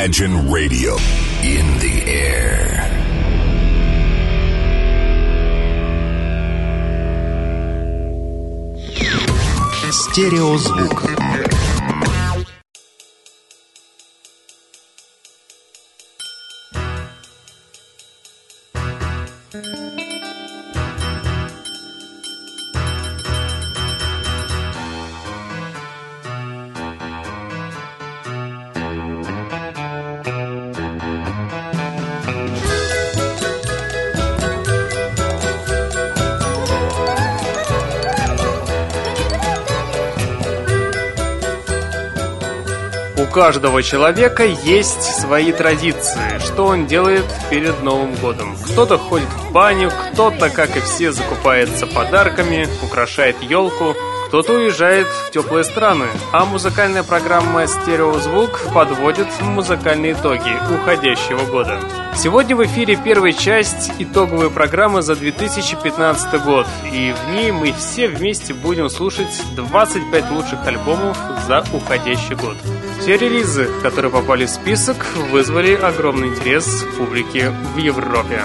Imagine Radio in the air. Стереозвук. Каждого человека есть свои традиции, что он делает перед Новым годом. Кто-то ходит в баню, кто-то, как и все, закупается подарками, украшает елку, кто-то уезжает в теплые страны, а музыкальная программа «Стереозвук» подводит музыкальные итоги уходящего года. Сегодня в эфире первая часть итоговой программы за 2015 год, и в ней мы все вместе будем слушать 25 лучших альбомов за уходящий год. Все релизы, которые попали в список, вызвали огромный интерес публики в Европе.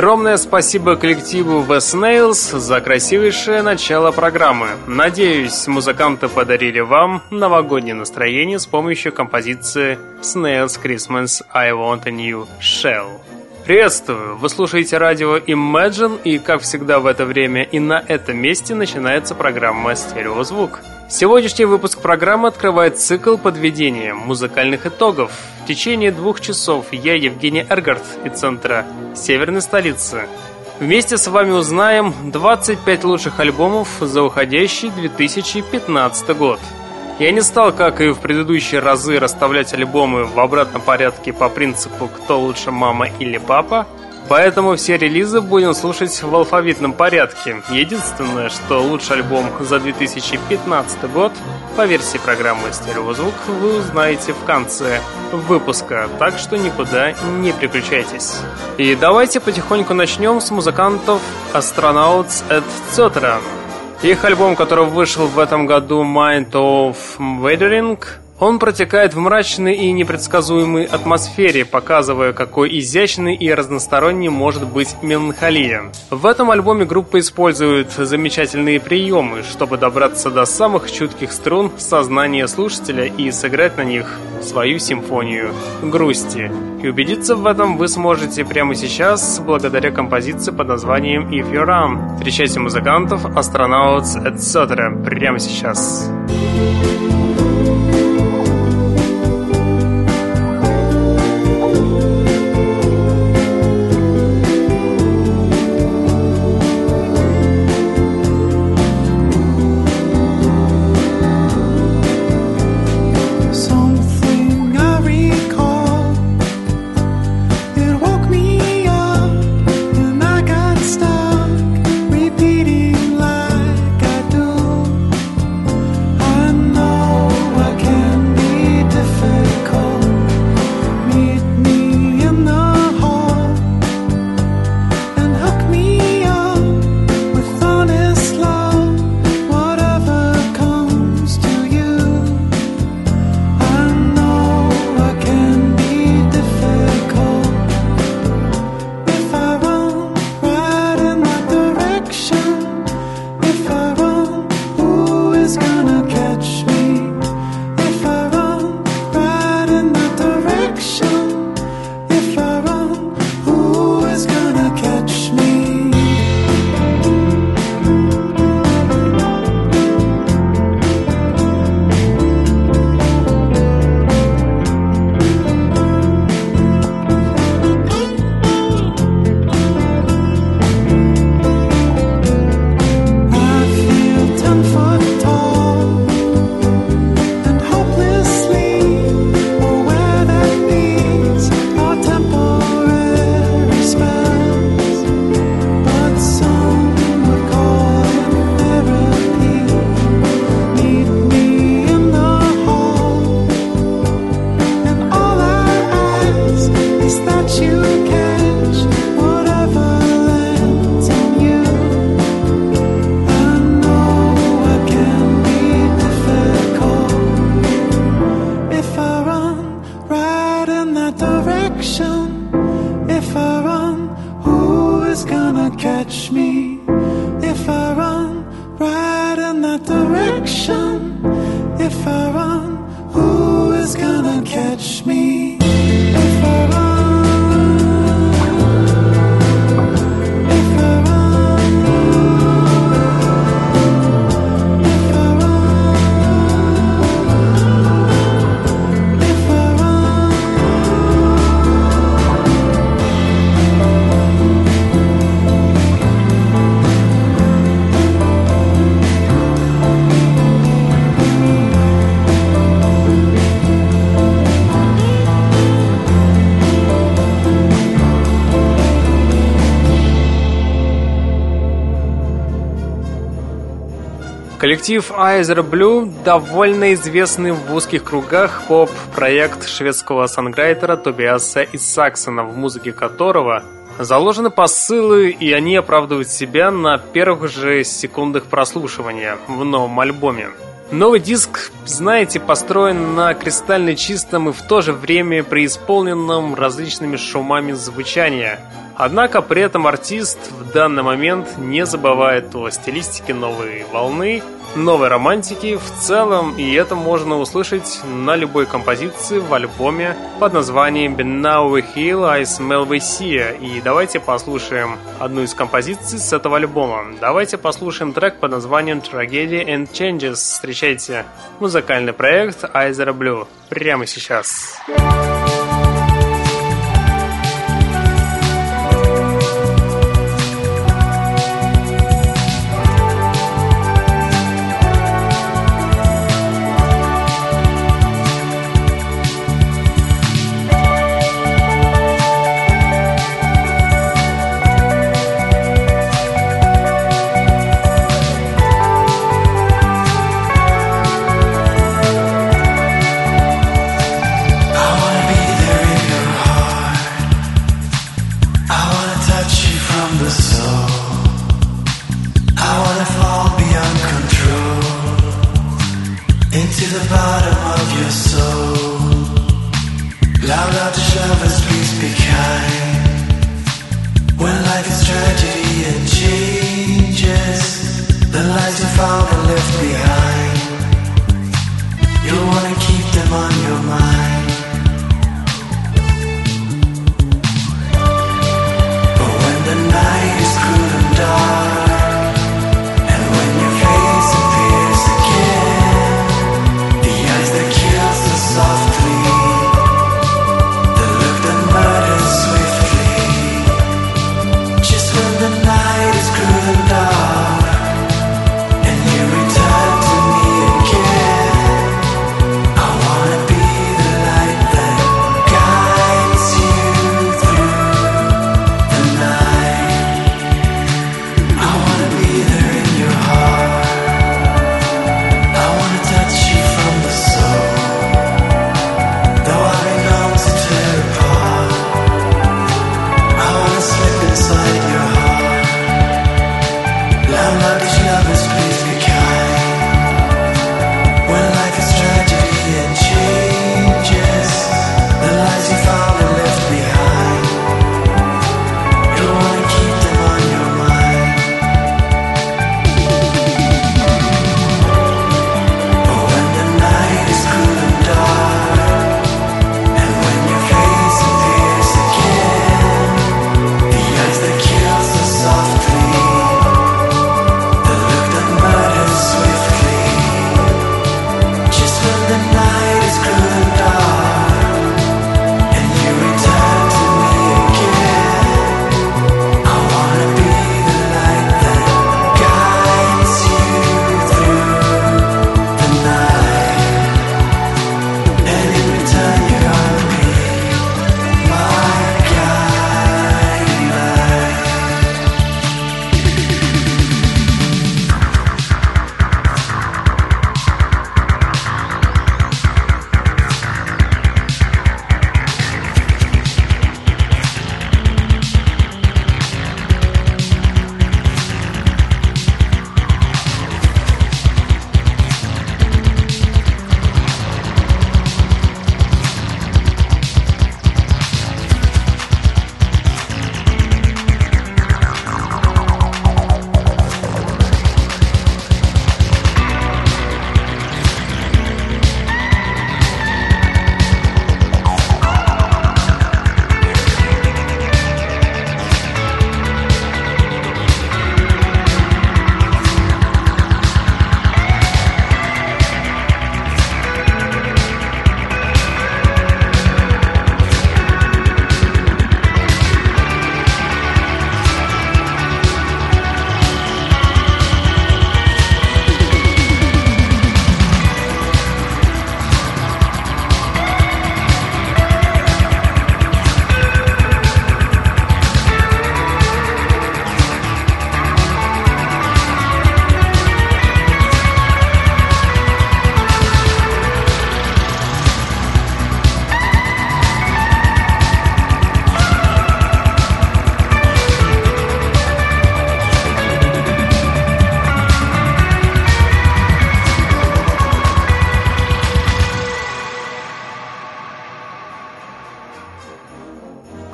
Огромное спасибо коллективу The Snails за красивейшее начало программы. Надеюсь, музыканты подарили вам новогоднее настроение с помощью композиции Snails Christmas I Want a New Shell. Приветствую! Вы слушаете радио Imagine, и, как всегда в это время и на этом месте начинается программа «Стереозвук». Сегодняшний выпуск программы открывает цикл подведения музыкальных итогов. В течение двух часов я, Евгений Эргард, из центра Северной столицы. Вместе с вами узнаем 25 лучших альбомов за уходящий 2015 год. Я не стал, как и в предыдущие разы, расставлять альбомы в обратном порядке по принципу «кто лучше, мама или папа», Поэтому все релизы будем слушать в алфавитном порядке. Единственное, что лучший альбом за 2015 год по версии программы «Стереозвук» вы узнаете в конце выпуска, так что никуда не переключайтесь. И давайте потихоньку начнем с музыкантов Astronauts Etc. Их альбом, который вышел в этом году Mind of Weathering, он протекает в мрачной и непредсказуемой атмосфере, показывая, какой изящной и разносторонней может быть меланхолия. В этом альбоме группа использует замечательные приемы, чтобы добраться до самых чутких струн сознания слушателя и сыграть на них свою симфонию грусти. И убедиться в этом вы сможете прямо сейчас, благодаря композиции под названием If You're On. Встречайте музыкантов, астронавтов, etc. прямо сейчас. Thank Коллектив Айзер Blue довольно известный в узких кругах поп-проект шведского санграйтера Тобиаса Исаксона, в музыке которого заложены посылы, и они оправдывают себя на первых же секундах прослушивания в новом альбоме. Новый диск, знаете, построен на кристально чистом и в то же время преисполненном различными шумами звучания. Однако при этом артист в данный момент не забывает о стилистике новой волны, новой романтики в целом, и это можно услышать на любой композиции в альбоме под названием Now We Heal, I Smell We See. И давайте послушаем одну из композиций с этого альбома. Давайте послушаем трек под названием Tragedy and Changes. Встречайте музыкальный проект Айзера Blue прямо сейчас. Сейчас.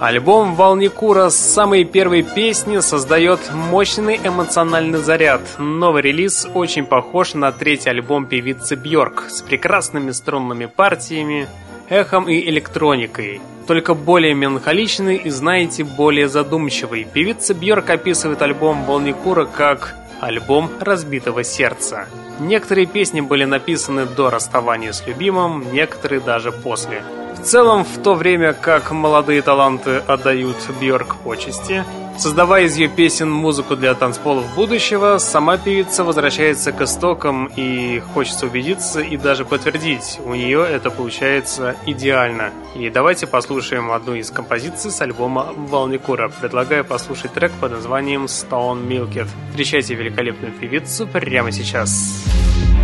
Альбом «Волникура» с самой первой песни создает мощный эмоциональный заряд. Новый релиз очень похож на третий альбом певицы Бьорк с прекрасными струнными партиями, эхом и электроникой. Только более меланхоличный и, знаете, более задумчивый. Певица Бьорк описывает альбом «Волникура» как альбом разбитого сердца. Некоторые песни были написаны до расставания с любимым, некоторые даже после. Целом, в то время как молодые таланты отдают Бьорк почести, создавая из ее песен музыку для танцполов будущего, сама певица возвращается к истокам и хочется убедиться и даже подтвердить, у нее это получается идеально. И давайте послушаем одну из композиций с альбома Волникура. Предлагаю послушать трек под названием Stone Milked. Встречайте великолепную певицу прямо сейчас. Сейчас.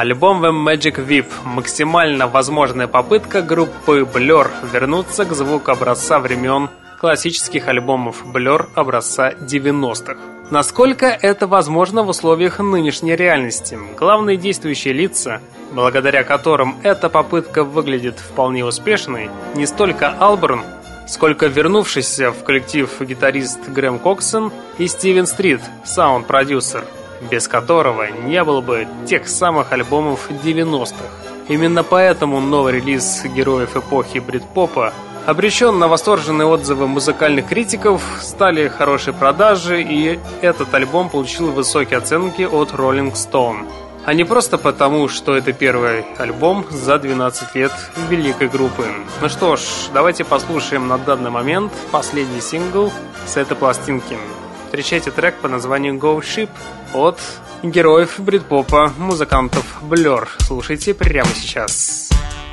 Альбом The Magic Whip – максимально возможная попытка группы Blur вернуться к звуку образца времен классических альбомов Blur образца 90-х. Насколько это возможно в условиях нынешней реальности? Главные действующие лица, благодаря которым эта попытка выглядит вполне успешной, не столько Алберн, сколько вернувшийся в коллектив гитарист Грэм Коксон и Стивен Стрит, саунд-продюсер – без которого не было бы тех самых альбомов 90-х. Именно поэтому новый релиз героев эпохи брит-попа обречен на восторженные отзывы музыкальных критиков, стали хорошие продажи, и этот альбом получил высокие оценки от Rolling Stone. А не просто потому, что это первый альбом за 12 лет великой группы. Ну что ж, давайте послушаем на данный момент последний сингл с этой пластинки. Встречайте трек по названию Go Ship от героев брит-попа, музыкантов Blur. Слушайте прямо сейчас. that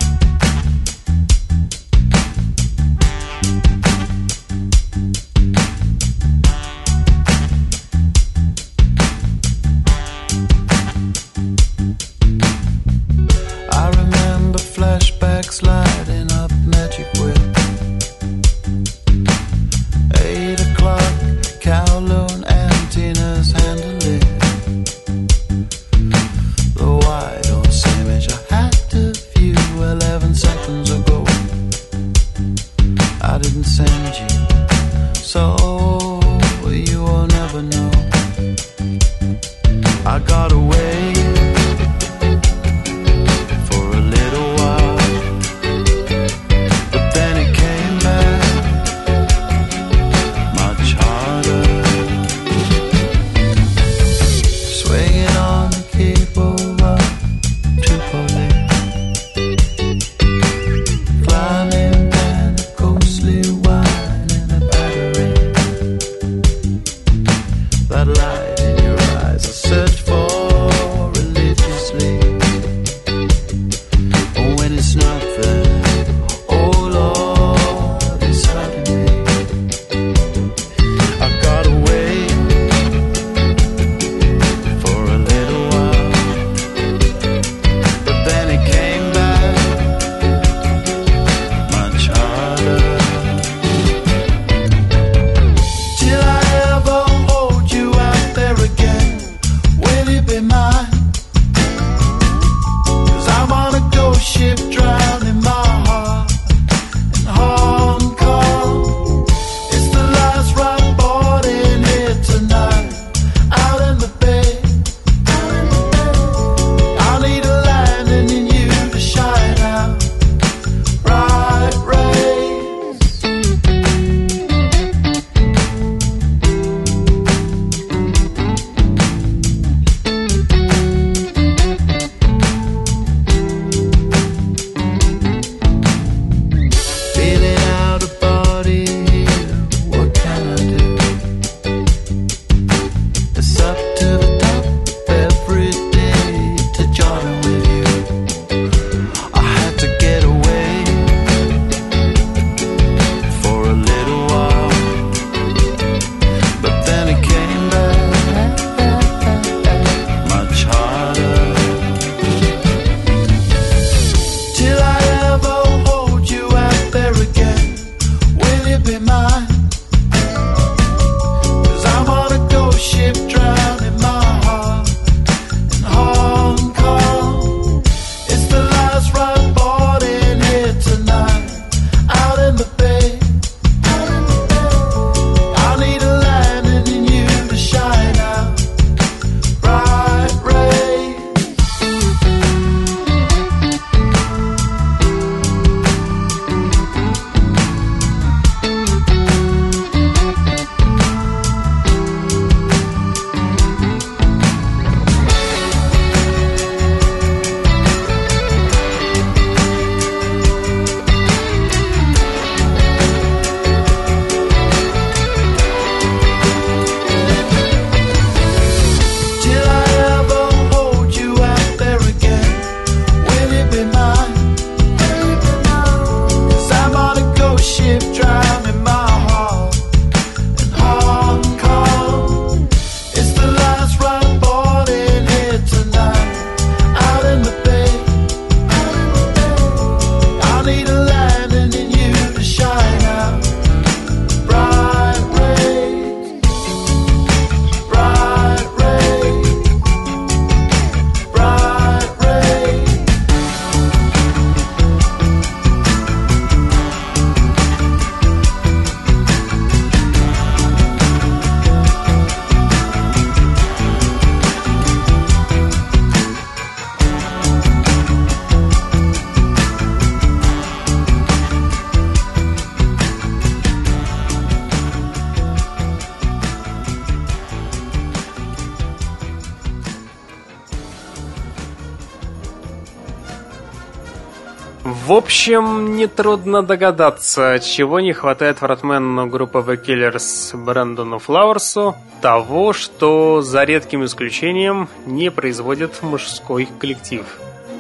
общем, нетрудно догадаться, чего не хватает фронтмену группы The Killers Брэндону Флауэрсу, того, что за редким исключением не производит мужской коллектив.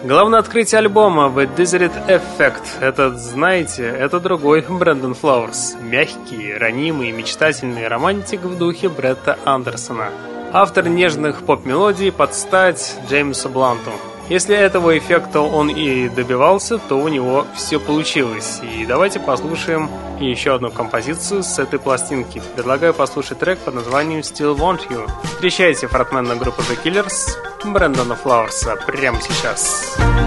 Главное открытие альбома The Desert Effect. Этот, знаете, это другой Брэндон Флауэрс. Мягкий, ранимый, мечтательный романтик в духе Бретта Андерсона. Автор нежных поп-мелодий под стать Джеймсу Бланту. Если этого эффекта он и добивался, то у него все получилось. И давайте послушаем еще одну композицию с этой пластинки. Предлагаю послушать трек под названием Still Want You. Встречайте фронтмена группы The Killers Брэндона Флауэрса прямо сейчас. Сейчас.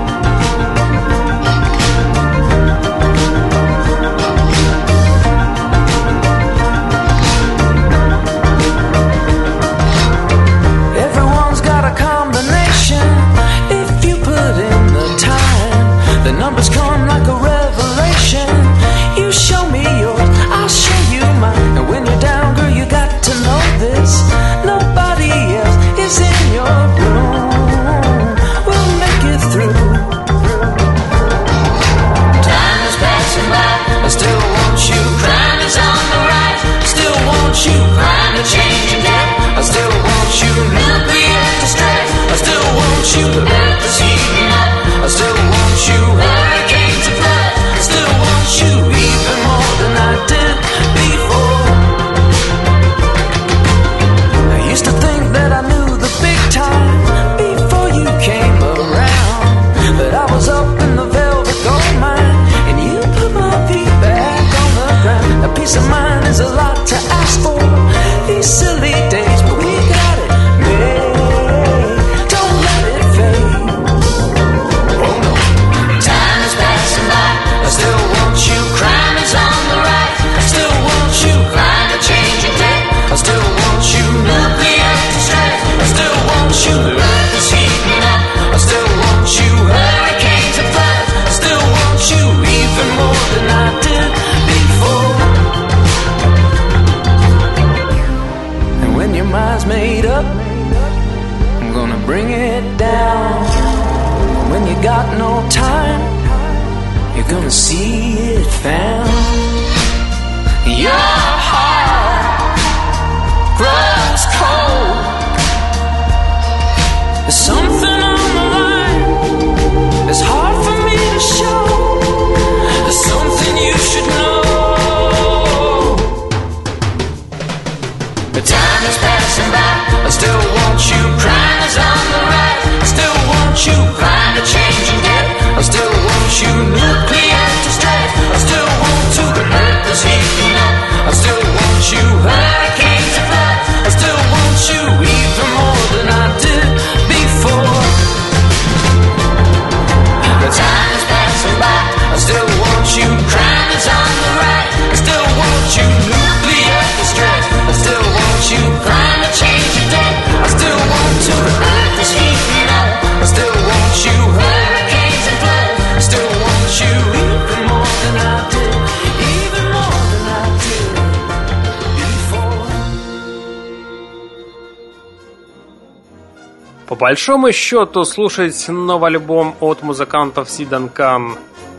Большому счету слушать новый альбом от музыкантов Сиданкан,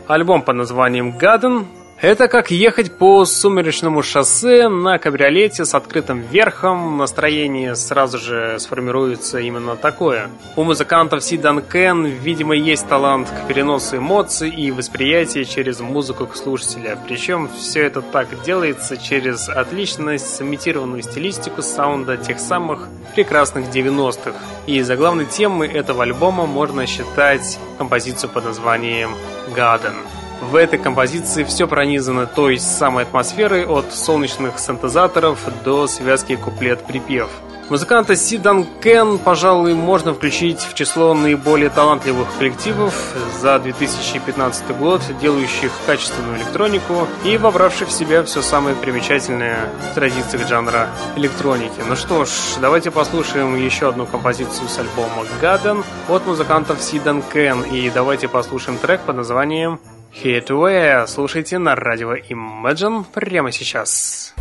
альбом под названием «Гаден», это как ехать по сумеречному шоссе на кабриолете с открытым верхом. Настроение сразу же сформируется именно такое. У музыкантов Си Данкен, видимо, есть талант к переносу эмоций и восприятия через музыку к слушателя. Причем все это так делается через отлично сымитированную стилистику саунда тех самых прекрасных 90-х. И за главной темой этого альбома можно считать композицию под названием «Garden». В этой композиции все пронизано той самой атмосферой от солнечных синтезаторов до связки куплет-припев. Музыканта Сидан Кен, пожалуй, можно включить в число наиболее талантливых коллективов за 2015 год, делающих качественную электронику и вобравших в себя все самое примечательное в традициях жанра электроники. Ну что ж, давайте послушаем еще одну композицию с альбома Гаден от музыкантов Сидан Кен и давайте послушаем трек под названием Хитвея слушайте на радио Imagine прямо сейчас.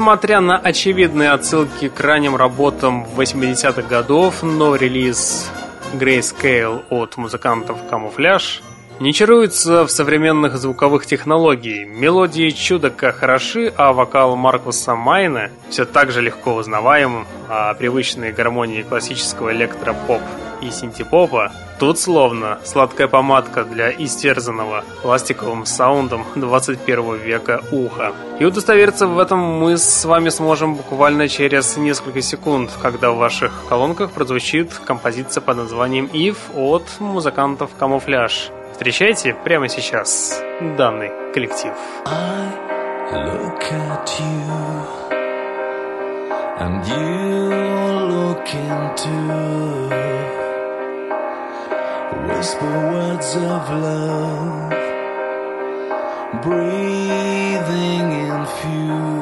Несмотря на очевидные отсылки к ранним работам 80-х годов, но релиз Grayscale от музыкантов Camouflage не чаруется в современных звуковых технологий. Мелодии чудака хороши, а вокал Маркуса Майна все так же легко узнаваем, а привычные гармонии классического электропоп и синтепопа тут словно сладкая помадка для истерзанного пластиковым саундом 21 века уха. И удостовериться в этом мы с вами сможем буквально через несколько секунд, когда в ваших колонках прозвучит композиция под названием «If» от музыкантов «Камуфляж». Встречайте прямо сейчас данный коллектив. And you look into whisper words of love, breathing in fumes.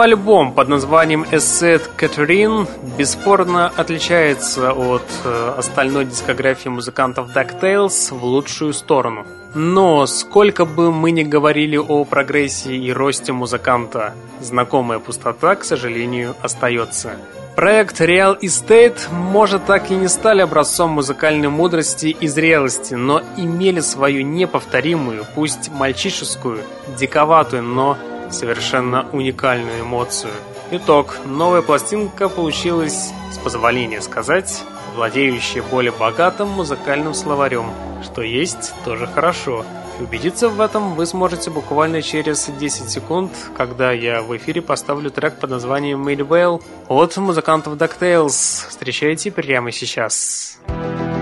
Альбом под названием Asset Catherine бесспорно отличается от э, остальной дискографии музыкантов DuckTales в лучшую сторону. Но сколько бы мы ни говорили о прогрессии и росте музыканта, знакомая пустота, к сожалению, остается. Проект Real Estate, может, так и не стали образцом музыкальной мудрости и зрелости, но имели свою неповторимую, пусть мальчишескую, диковатую, но совершенно уникальную эмоцию. Итог. Новая пластинка получилась, с позволения сказать, владеющая более богатым музыкальным словарем, что есть тоже хорошо. И убедиться в этом вы сможете буквально через 10 секунд, когда я в эфире поставлю трек под названием Made Well от музыкантов DuckTales. Встречайте прямо сейчас. Сейчас.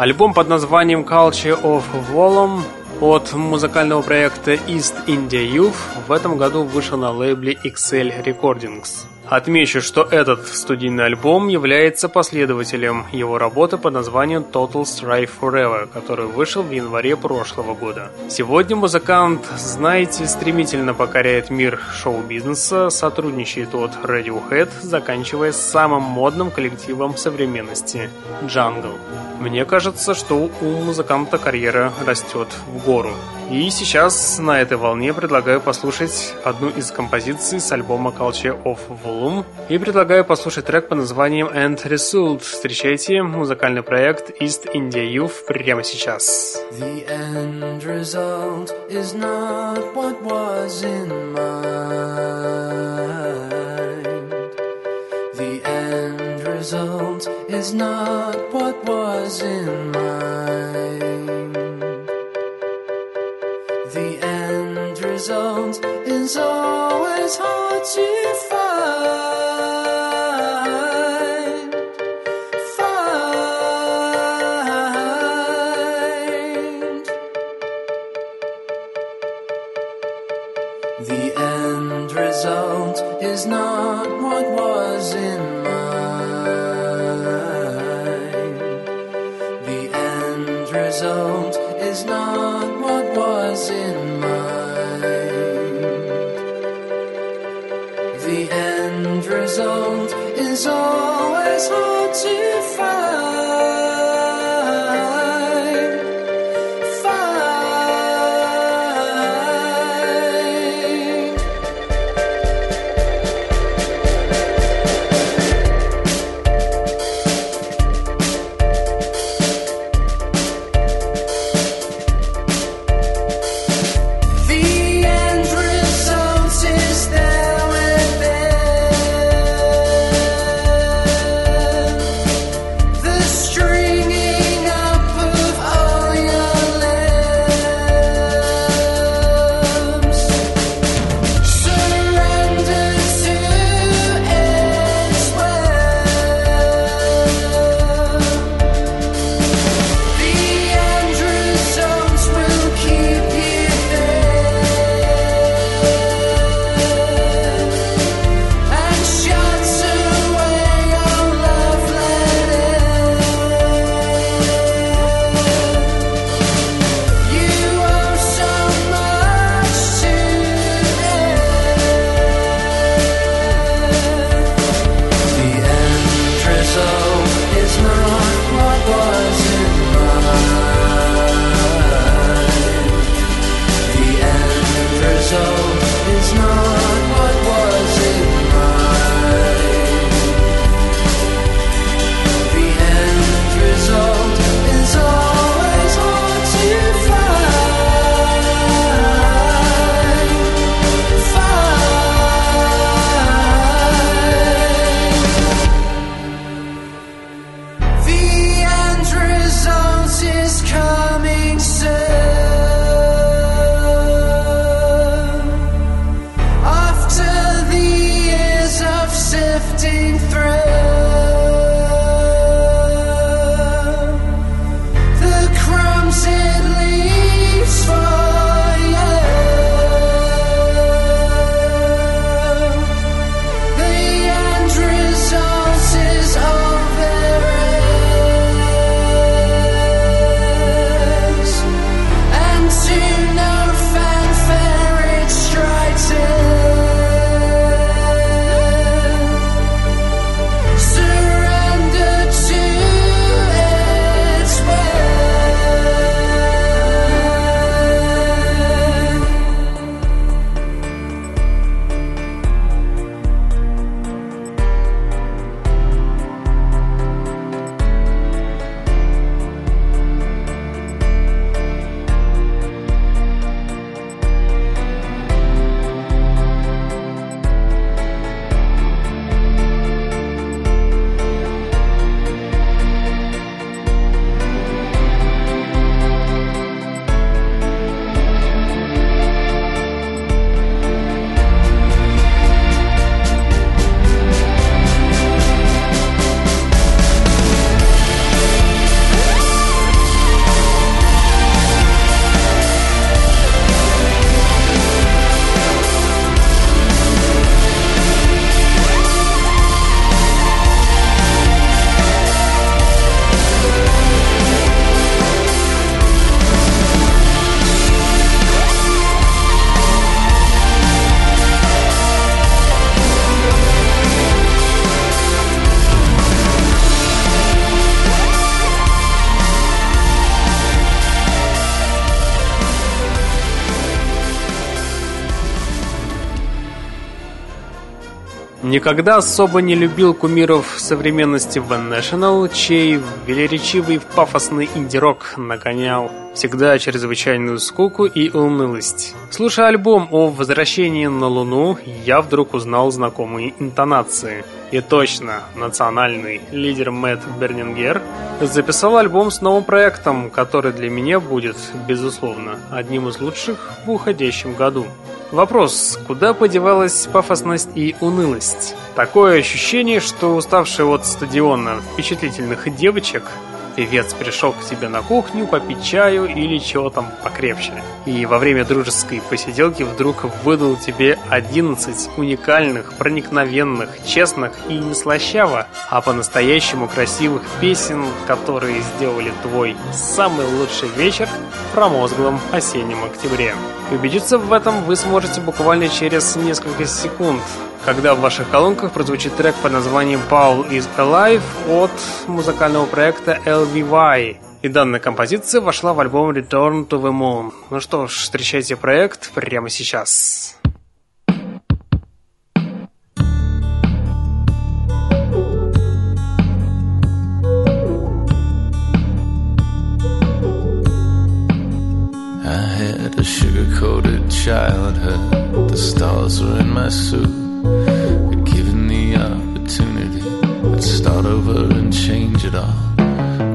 Альбом под названием Culture of Volume от музыкального проекта East India Youth в этом году вышел на лейбле XL Recordings. Отмечу, что этот студийный альбом является последователем его работы под названием Total Strife Forever, который вышел в январе прошлого года. Сегодня музыкант, знаете, стремительно покоряет мир шоу-бизнеса, сотрудничает от Radiohead, заканчивая самым модным коллективом современности – Jungle. Мне кажется, что у музыканта карьера растет в гору. И сейчас на этой волне предлагаю послушать одну из композиций с альбома Culture of Volume. И предлагаю послушать трек под названием End Result. Встречайте музыкальный проект East India Youth прямо сейчас. The end result is not what was in mind. The end result is not what was in mind. The end result is always hard to find. Always hard to Никогда особо не любил кумиров современности The National, чей велеречивый пафосный инди-рок нагонял всегда чрезвычайную скуку и унылость. Слушая альбом о возвращении на Луну, я вдруг узнал знакомые интонации. И точно, национальный лидер Мэтт Бернингер записал альбом с новым проектом, который для меня будет, безусловно, одним из лучших в уходящем году. Вопрос, куда подевалась пафосность и унылость? Такое ощущение, что уставшие от стадиона впечатлительных девочек певец пришел к тебе на кухню попить чаю или чего там покрепче. И во время дружеской посиделки вдруг выдал тебе 11 уникальных, проникновенных, честных и не слащаво, а по-настоящему красивых песен, которые сделали твой самый лучший вечер в промозглом осеннем октябре. Убедиться в этом вы сможете буквально через несколько секунд, когда в ваших колонках прозвучит трек под названием Paul is Alive от музыкального проекта LVY. И данная композиция вошла в альбом Return to the Moon. Ну что ж, встречайте проект прямо сейчас. I had a sugar-coated childhood. The stars were in my suit. Given the opportunity, I'd start over and change it all.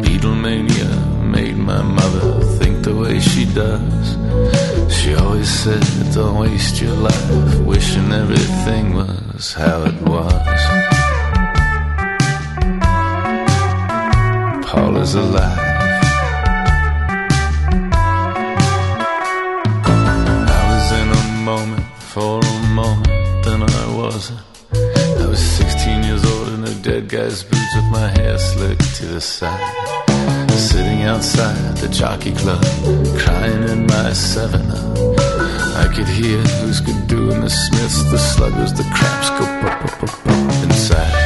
Beatlemania made my mother think the way she does. She always said, don't waste your life wishing everything was how it was. Paul is alive. I was 16 years old in a dead guy's boots with my hair slicked to the side. Sitting outside the jockey club, crying in my 7 up. I could hear who's good doing the Smiths, the sluggers, the craps go pop, pop, pop, pop inside.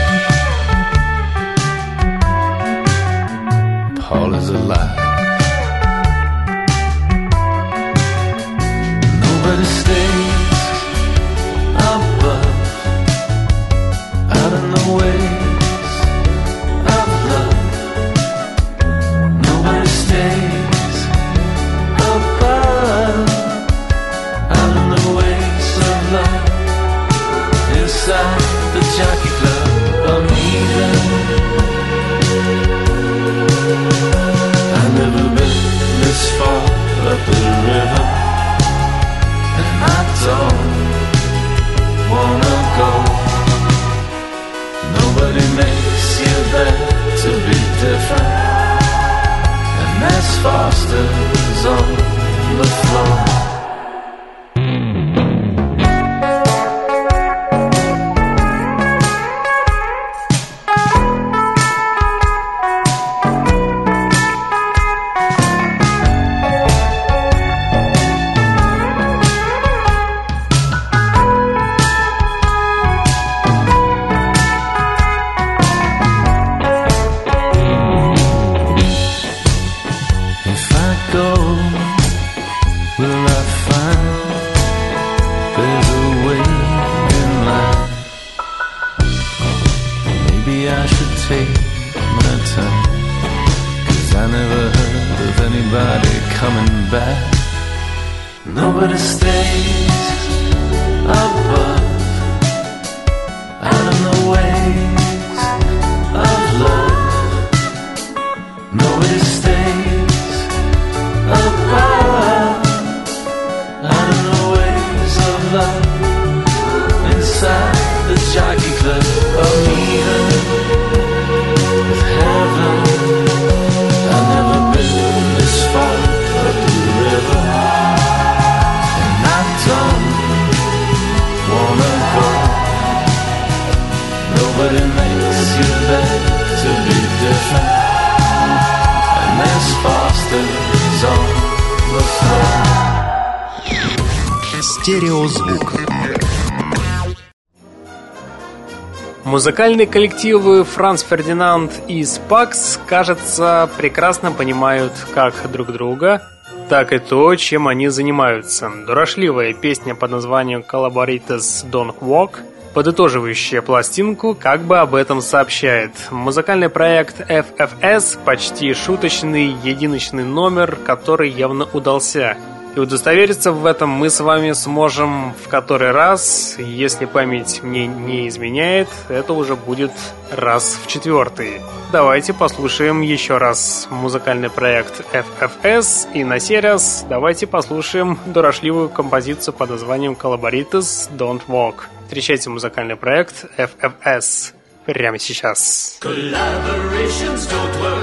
Музыкальные коллективы Франц Фердинанд и Спакс, кажется, прекрасно понимают как друг друга, так и то, чем они занимаются. Дурашливая песня под названием «Collaborators Don't Walk» подытоживающая пластинку, как бы об этом сообщает. Музыкальный проект FFS – почти шуточный единочный номер, который явно удался. И удостовериться в этом мы с вами сможем в который раз, если память мне не изменяет, это уже будет раз в четвертый. Давайте послушаем еще раз музыкальный проект FFS, и на сей раз давайте послушаем дурашливую композицию под названием Collaborators Don't Walk. Встречайте музыкальный проект FFS прямо сейчас. Collaborations don't work.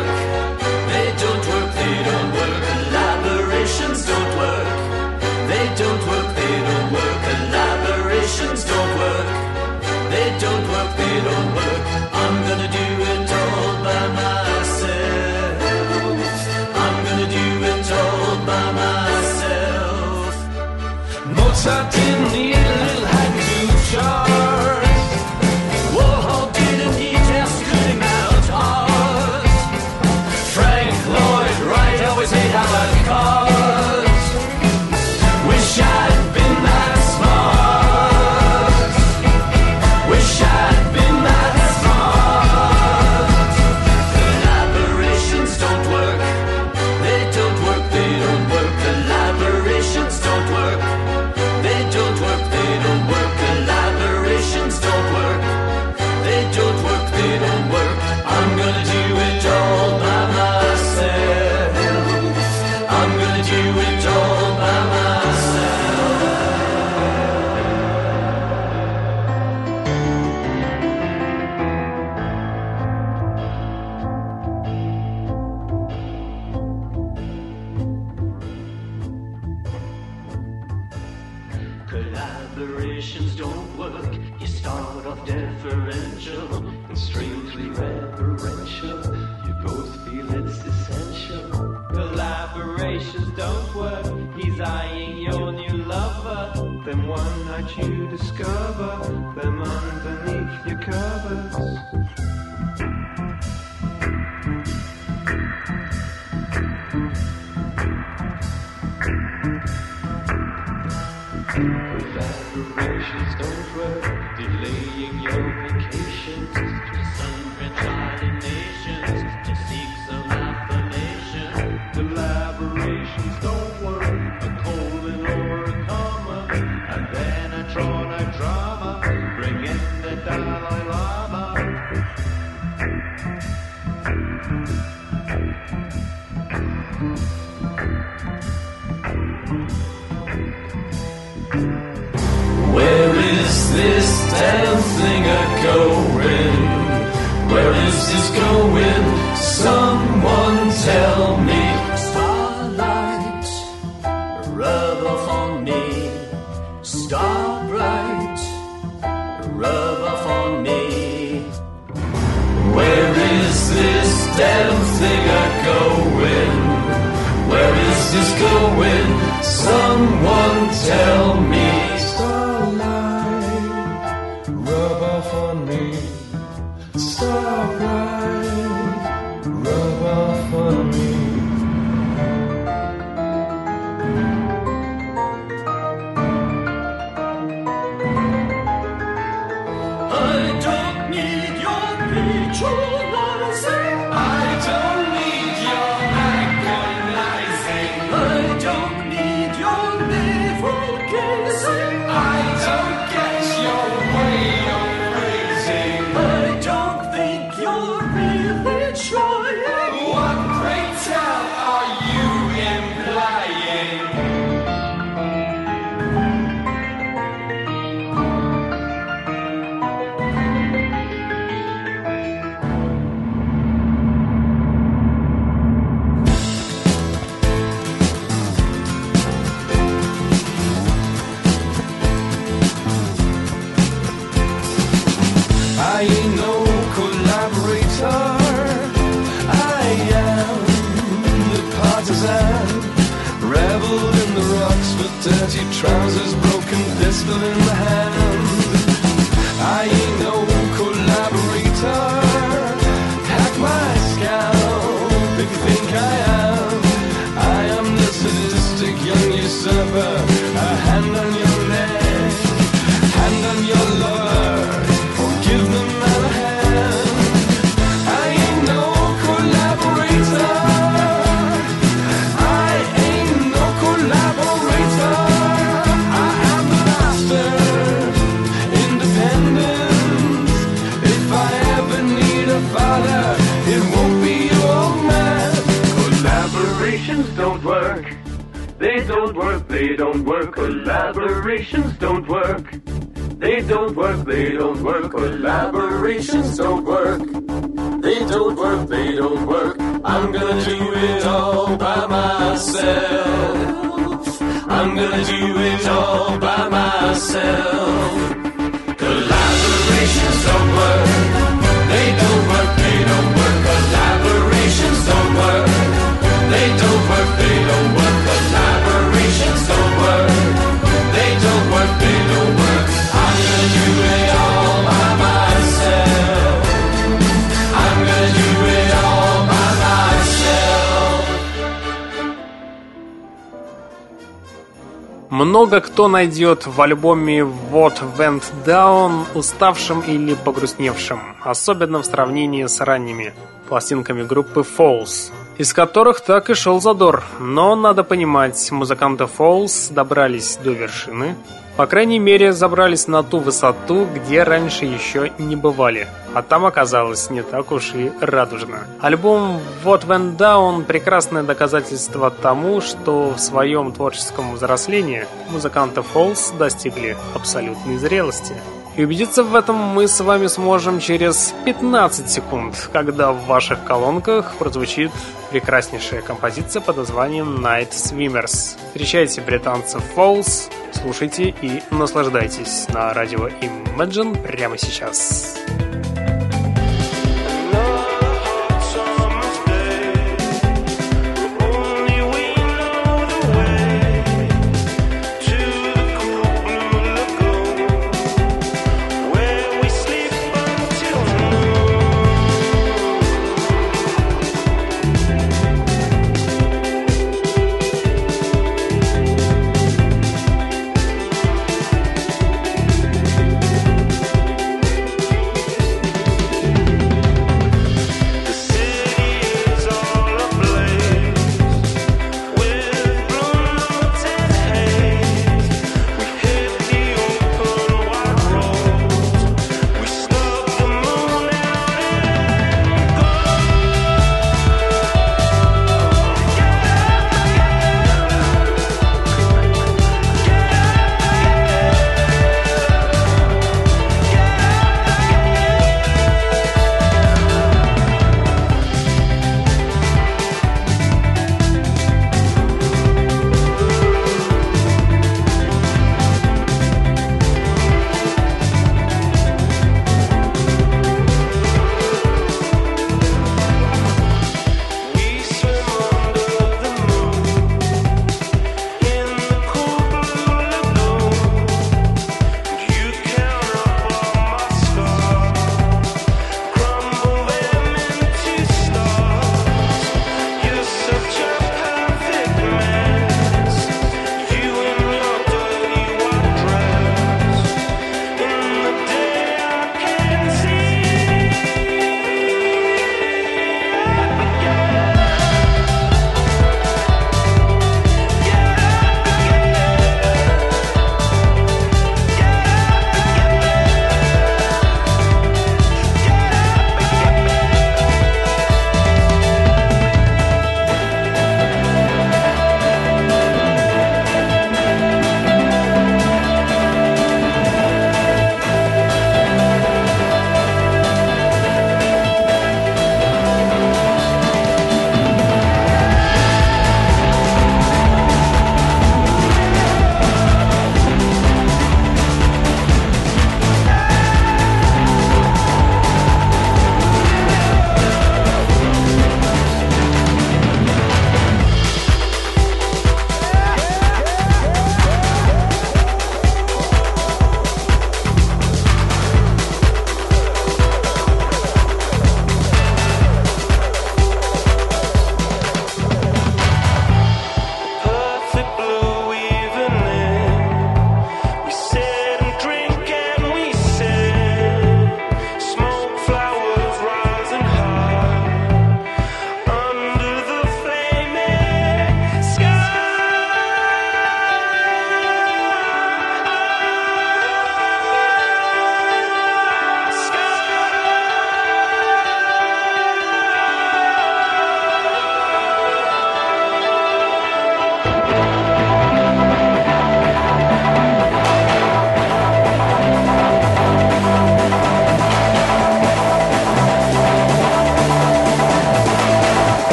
Найдет в альбоме What Went Down уставшим или погрустневшим, особенно в сравнении с ранними пластинками группы Falls, из которых так и шел задор. Но, надо понимать, музыканты Falls добрались до вершины, по крайней мере, забрались на ту высоту, где раньше еще не бывали. А там оказалось не так уж и радужно. Альбом What Went Down – прекрасное доказательство тому, что в своем творческом взрослении музыканты Falls достигли абсолютной зрелости. И убедиться в этом мы с вами сможем через 15 секунд, когда в ваших колонках прозвучит прекраснейшая композиция под названием Night Swimmers. Встречайте британцев Falls, слушайте и наслаждайтесь на радио Imagine прямо сейчас. Thank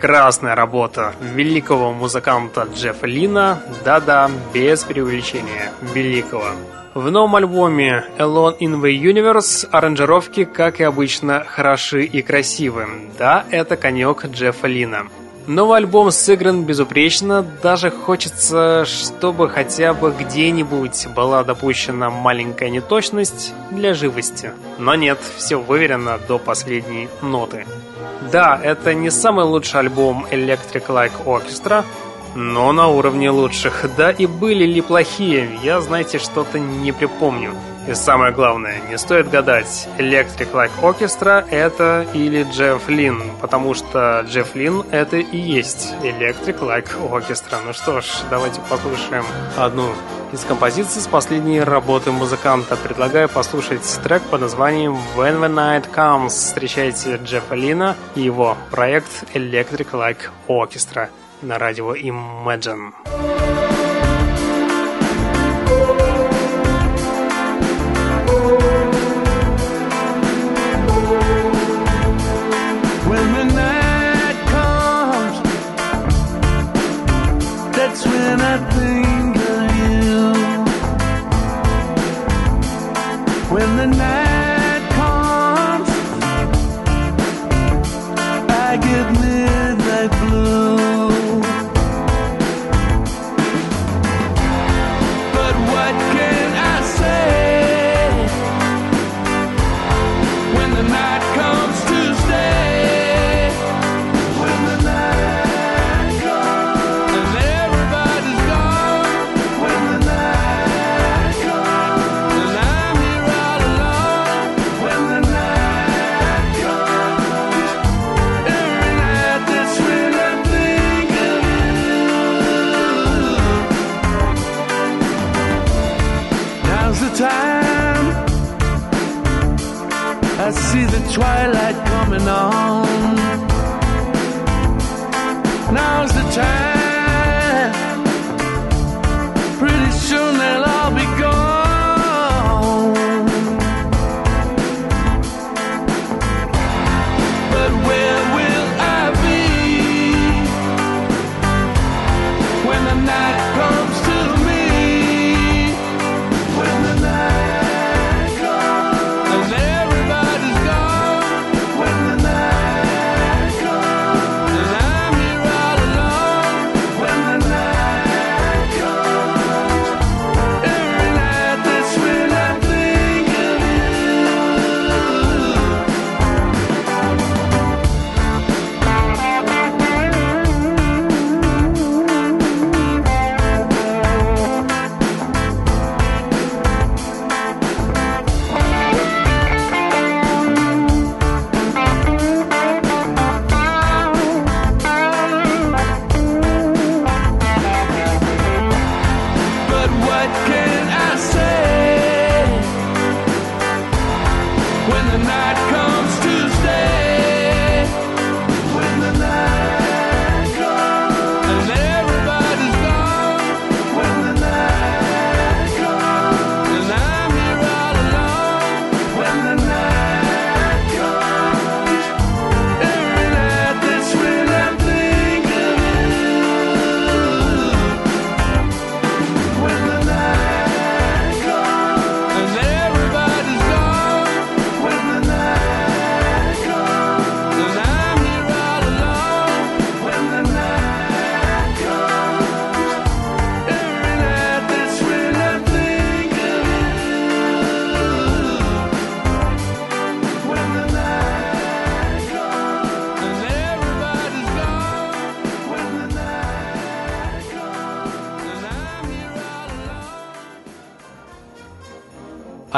Прекрасная работа великого музыканта Джеффа Лина, да-да, без преувеличения, великого. В новом альбоме Alone in the Universe аранжировки, как и обычно, хороши и красивы. Да, это конек Джеффа Лина. Новый альбом сыгран безупречно, даже хочется, чтобы хотя бы где-нибудь была допущена маленькая неточность для живости. Но нет, все выверено до последней ноты. Да, это не самый лучший альбом Electric Like Orchestra, но на уровне лучших. Да и были ли плохие, я, знаете, что-то не припомню. И самое главное, не стоит гадать, Electric Like Orchestra это или Джефф Лин, потому что Джефф Лин это и есть Electric Like Orchestra. Ну что ж, давайте послушаем одну из композиций с последней работы музыканта. Предлагаю послушать трек под названием When the Night Comes. Встречайте Джеффа Лина и его проект Electric Like Orchestra на радио Imagine.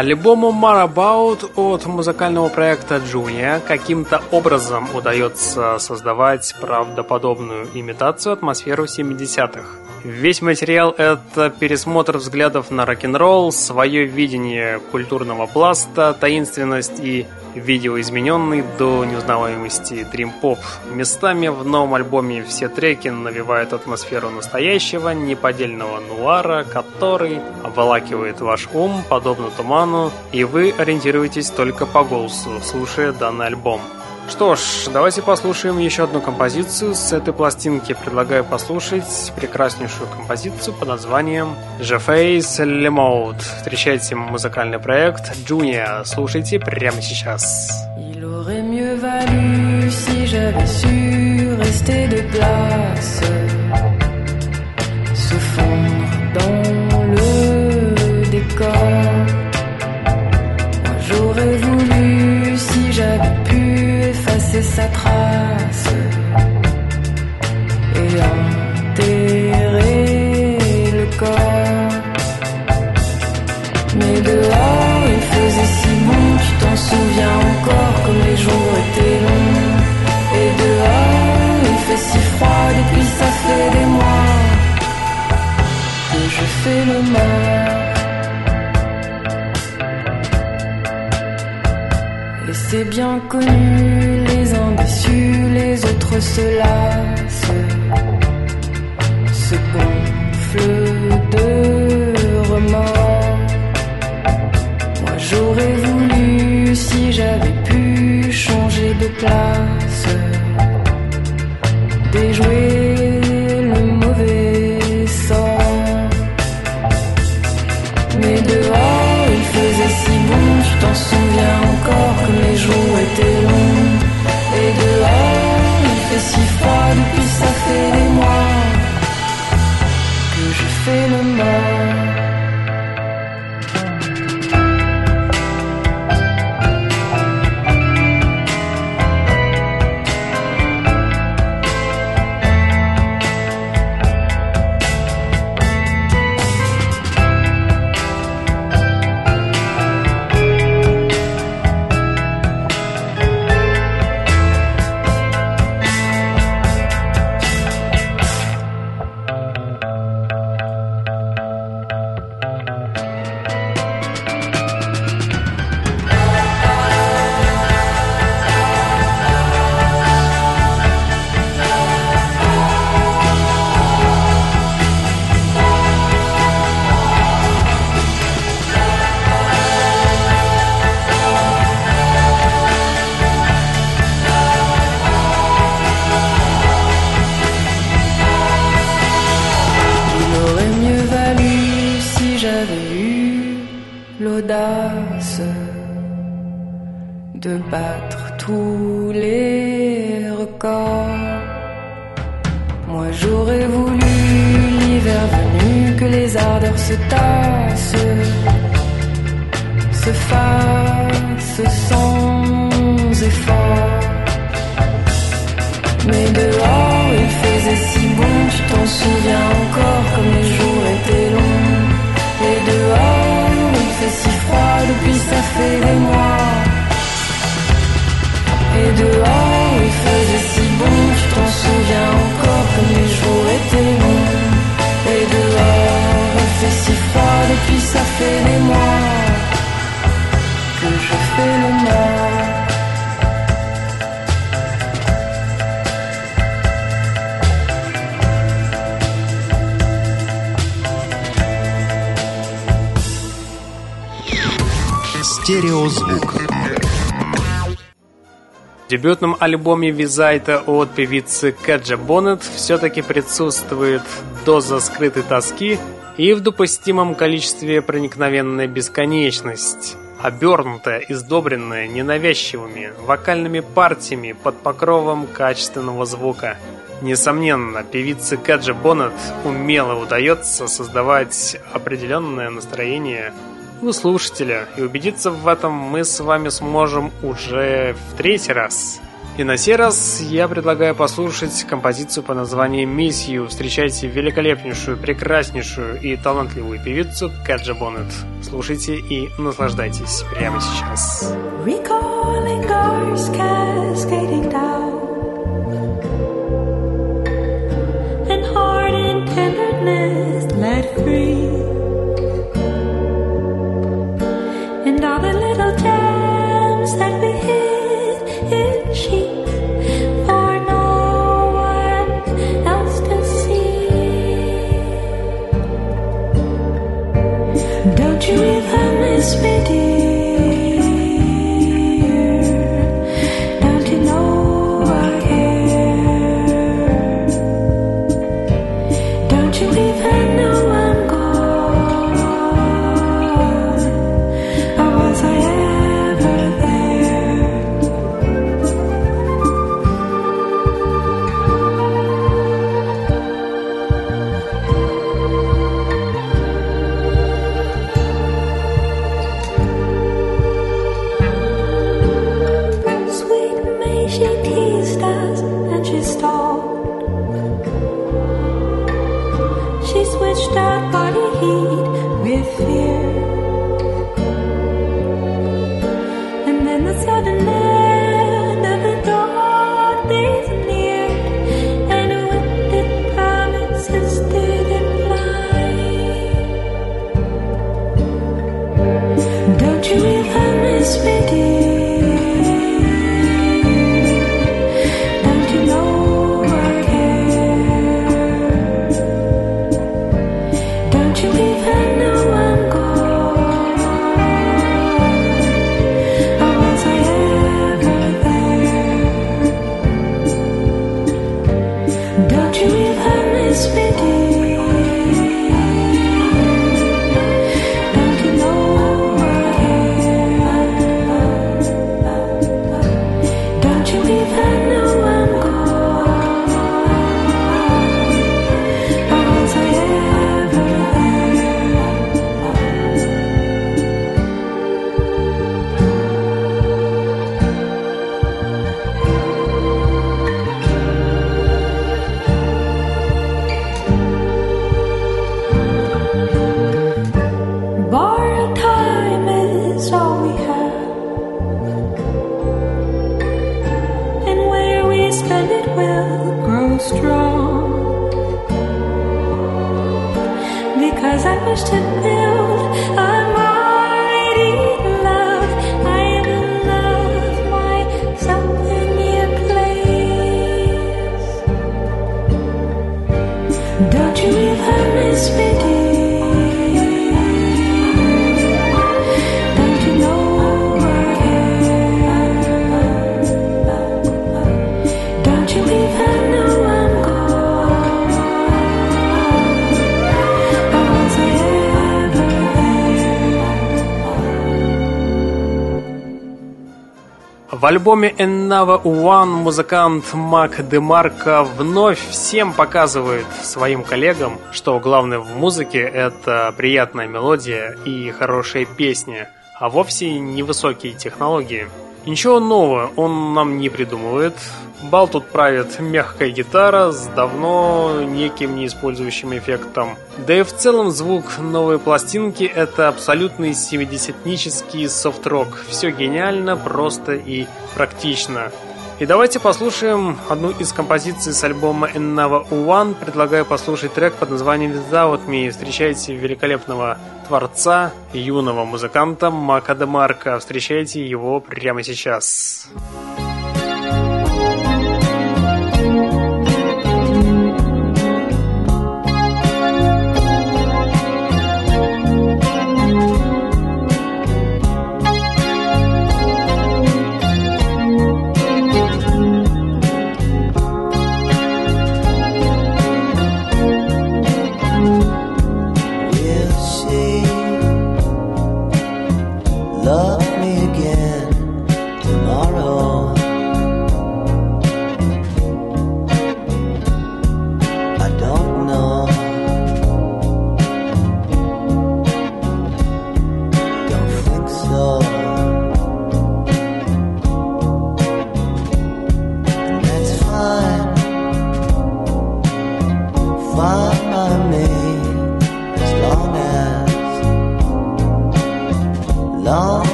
Альбому Marabout от музыкального проекта Джуния каким-то образом удается создавать правдоподобную имитацию атмосферу 70-х. Весь материал — это пересмотр взглядов на рок-н-ролл, свое видение культурного пласта, таинственность и видеоизмененный до неузнаваемости дрим-поп. Местами в новом альбоме все треки навевают атмосферу настоящего, неподдельного нуара, который обволакивает ваш ум, подобно туману, и вы ориентируетесь только по голосу, слушая данный альбом. Что ж, давайте послушаем еще одну композицию с этой пластинки. Предлагаю послушать прекраснейшую композицию под названием «Je Face Le Mode». Встречайте музыкальный проект Junior. Слушайте прямо сейчас. Il effacer sa trace et enterrer le corps. Mais dehors, il faisait si bon, tu t'en souviens encore comme les jours étaient longs. Et dehors, il fait si froid depuis ça fait des mois que je fais le. Et c'est bien connu, déçus, les autres se lassent, se дебютном альбоме Визайта от певицы Кэджа Боннет все-таки присутствует доза скрытой тоски и в допустимом количестве проникновенная бесконечность, обернутая, издобренная ненавязчивыми вокальными партиями под покровом качественного звука. Несомненно, певице Кэджа Боннет умело удается создавать определенное настроение у слушателя, и убедиться в этом мы с вами сможем уже в третий раз. И на сей раз я предлагаю послушать композицию по названию «Miss You». Встречайте великолепнейшую, прекраснейшую и талантливую певицу Каджа Боннет. Слушайте и наслаждайтесь прямо сейчас. Let free Don't you ever miss me, альбоме Enava One музыкант Мак Демарко вновь всем показывает своим коллегам, что главное в музыке это приятная мелодия и хорошие песни, а вовсе не высокие технологии. Ничего нового он нам не придумывает. Бал тут правит мягкая гитара с давно никем не использующим эффектом. Да и в целом звук новой пластинки это абсолютный 70-нический софт-рок. Все гениально, просто и практично. И давайте послушаем одну из композиций с альбома Enava One. Предлагаю послушать трек под названием Without Me. Встречайте великолепного творца, юного музыканта Мака Демарко. Встречайте его прямо сейчас. Will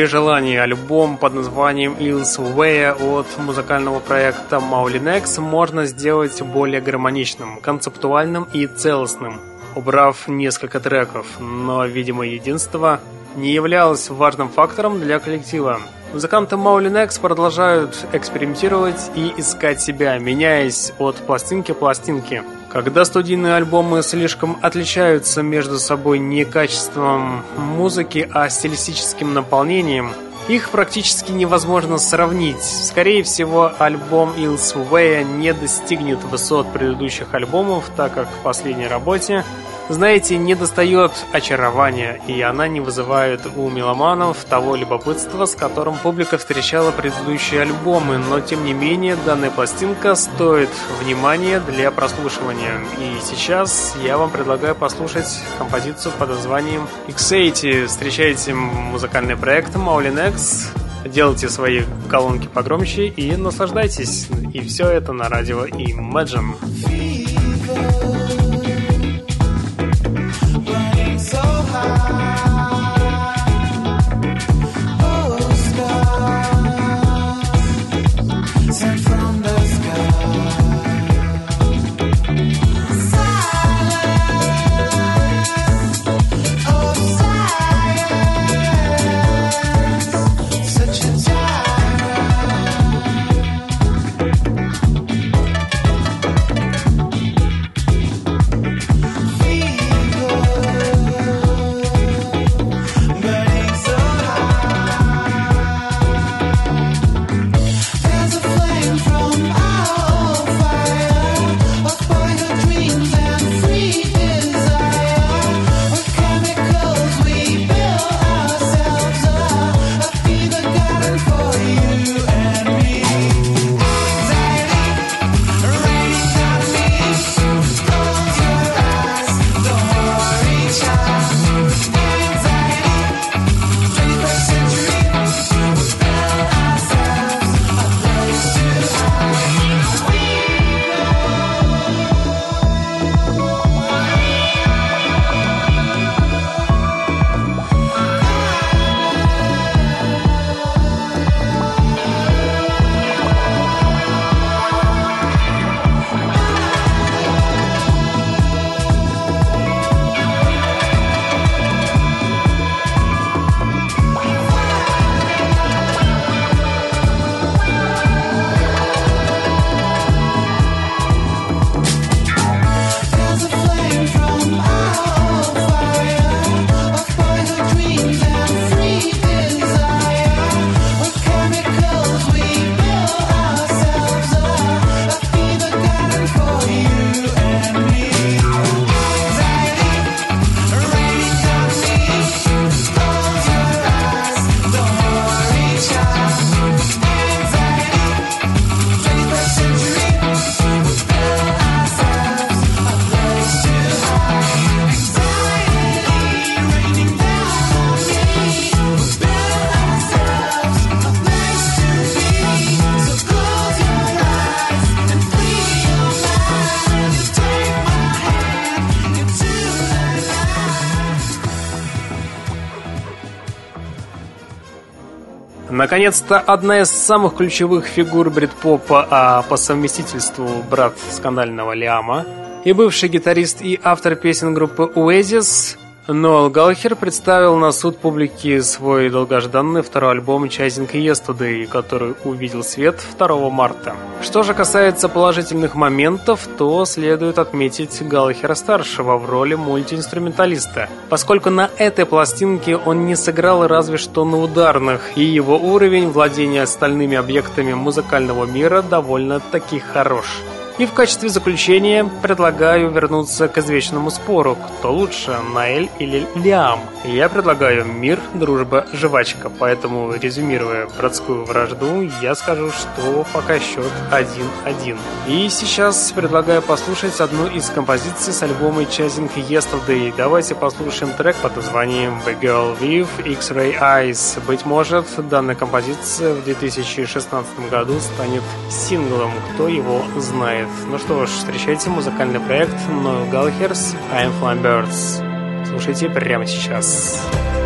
При желании альбом под названием Ills Way от музыкального проекта Maulinex можно сделать более гармоничным, концептуальным и целостным, убрав несколько треков, но, видимо, единство не являлось важным фактором для коллектива. Музыканты Maulinex продолжают экспериментировать и искать себя, меняясь от пластинки к пластинке. Когда студийные альбомы слишком отличаются между собой не качеством музыки, а стилистическим наполнением, их практически невозможно сравнить. Скорее всего, альбом Ills Way не достигнет высот предыдущих альбомов, так как в последней работе Знаете, не достает очарования, и она не вызывает у меломанов того любопытства, с которым публика встречала предыдущие альбомы, но тем не менее данная пластинка стоит внимания для прослушивания. И сейчас я вам предлагаю послушать композицию под названием X80. Встречайте музыкальный проект Maulin X, делайте свои колонки погромче и наслаждайтесь. И все это на радио Imagine. Наконец-то одна из самых ключевых фигур брит-попа, а по совместительству брат скандального Лиама, и бывший гитарист и автор песен группы Oasis Ноэл Галлахер представил на суд публики свой долгожданный второй альбом Chasing Yesterday, который увидел свет 2 марта. Что же касается положительных моментов, то следует отметить Галлахера-старшего в роли мультиинструменталиста, поскольку на этой пластинке он не сыграл разве что на ударных, и его уровень владения остальными объектами музыкального мира довольно-таки хорош. И в качестве заключения предлагаю вернуться к извечному спору, кто лучше, Наэль или Лиам. Я предлагаю мир, дружба, жвачка, поэтому, резюмируя братскую вражду, я скажу, что пока счет 1-1. И сейчас предлагаю послушать одну из композиций с альбома Chasing Yesterday. Давайте послушаем трек под названием The Girl with X-Ray Eyes. Быть может, данная композиция в 2016 году станет синглом, кто его знает. Ну что ж, встречайте музыкальный проект Noel Gallagher's I'm Flying Birds. Слушайте прямо сейчас. Try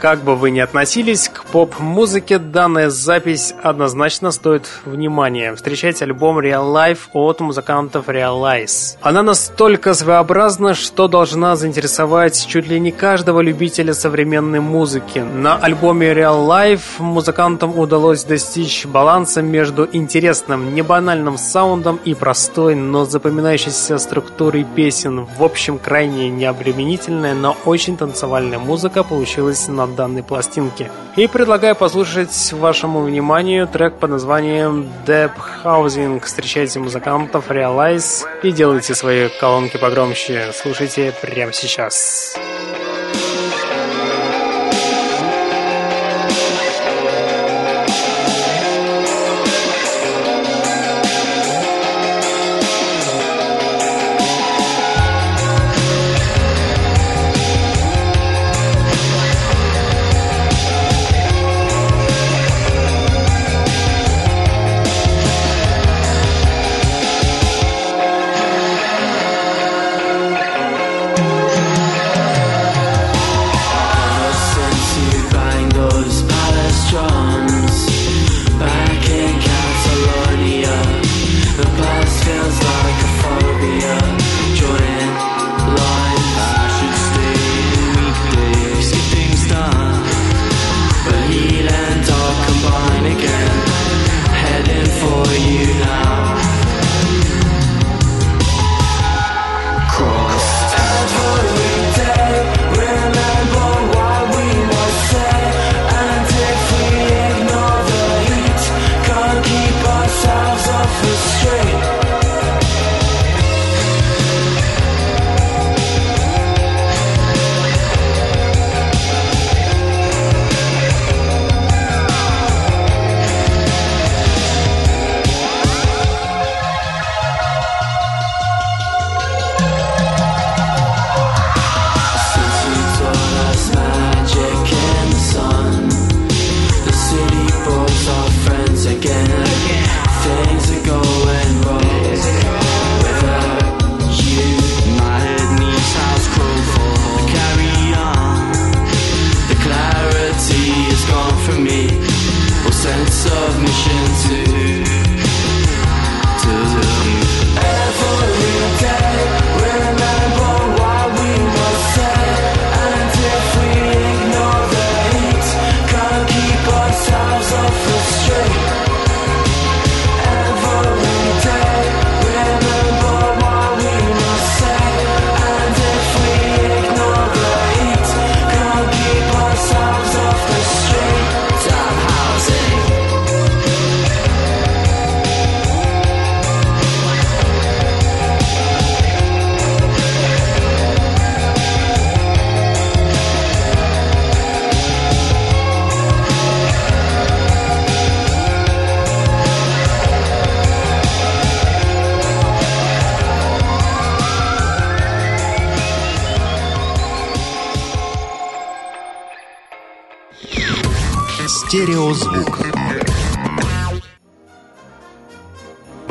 Как бы вы ни относились поп-музыке, данная запись однозначно стоит внимания. Встречайте альбом Real Life от музыкантов Realize. Она настолько своеобразна, что должна заинтересовать чуть ли не каждого любителя современной музыки. На альбоме Real Life музыкантам удалось достичь баланса между интересным, небанальным саундом и простой, но запоминающейся структурой песен. В общем, крайне необременительная, но очень танцевальная музыка получилась на данной пластинке. И предлагаю послушать вашему вниманию трек под названием Deep Housing. Встречайте музыкантов Realize и делайте свои колонки погромче. Слушайте прямо сейчас. Стереозвук.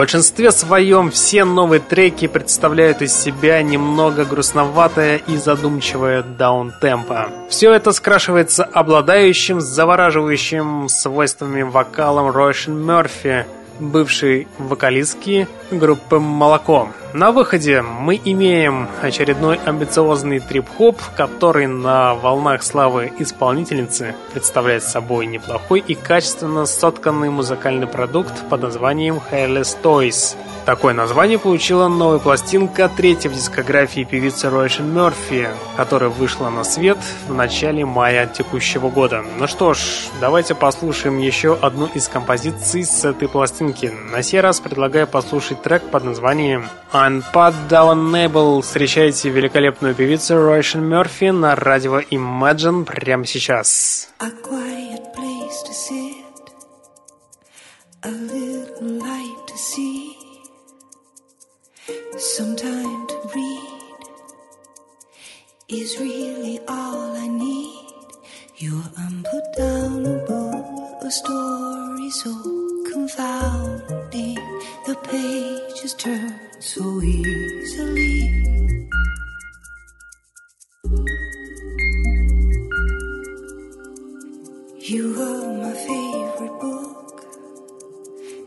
Большинстве своем все новые треки представляют из себя немного грустноватое и задумчивое даунтемпо. Все это скрашивается обладающим завораживающим свойствами вокалом Ройшен Мерфи, бывшей вокалистки группы «Молоко». На выходе мы имеем очередной амбициозный трип-хоп, который на волнах славы исполнительницы представляет собой неплохой и качественно сотканный музыкальный продукт под названием Hairless Toys. Такое название получила новая пластинка третьей в дискографии певицы Ройшен Мерфи, которая вышла на свет в начале мая текущего года. Ну что ж, давайте послушаем еще одну из композиций с этой пластинки. На сей раз предлагаю послушать трек под названием Unputdownable. Встречайте великолепную певицу Ройшен Мерфи на радио Imagine прямо сейчас. A is really all I need. You're unputdownable, a story so confounding. The pages turn so easily. You are my favorite book,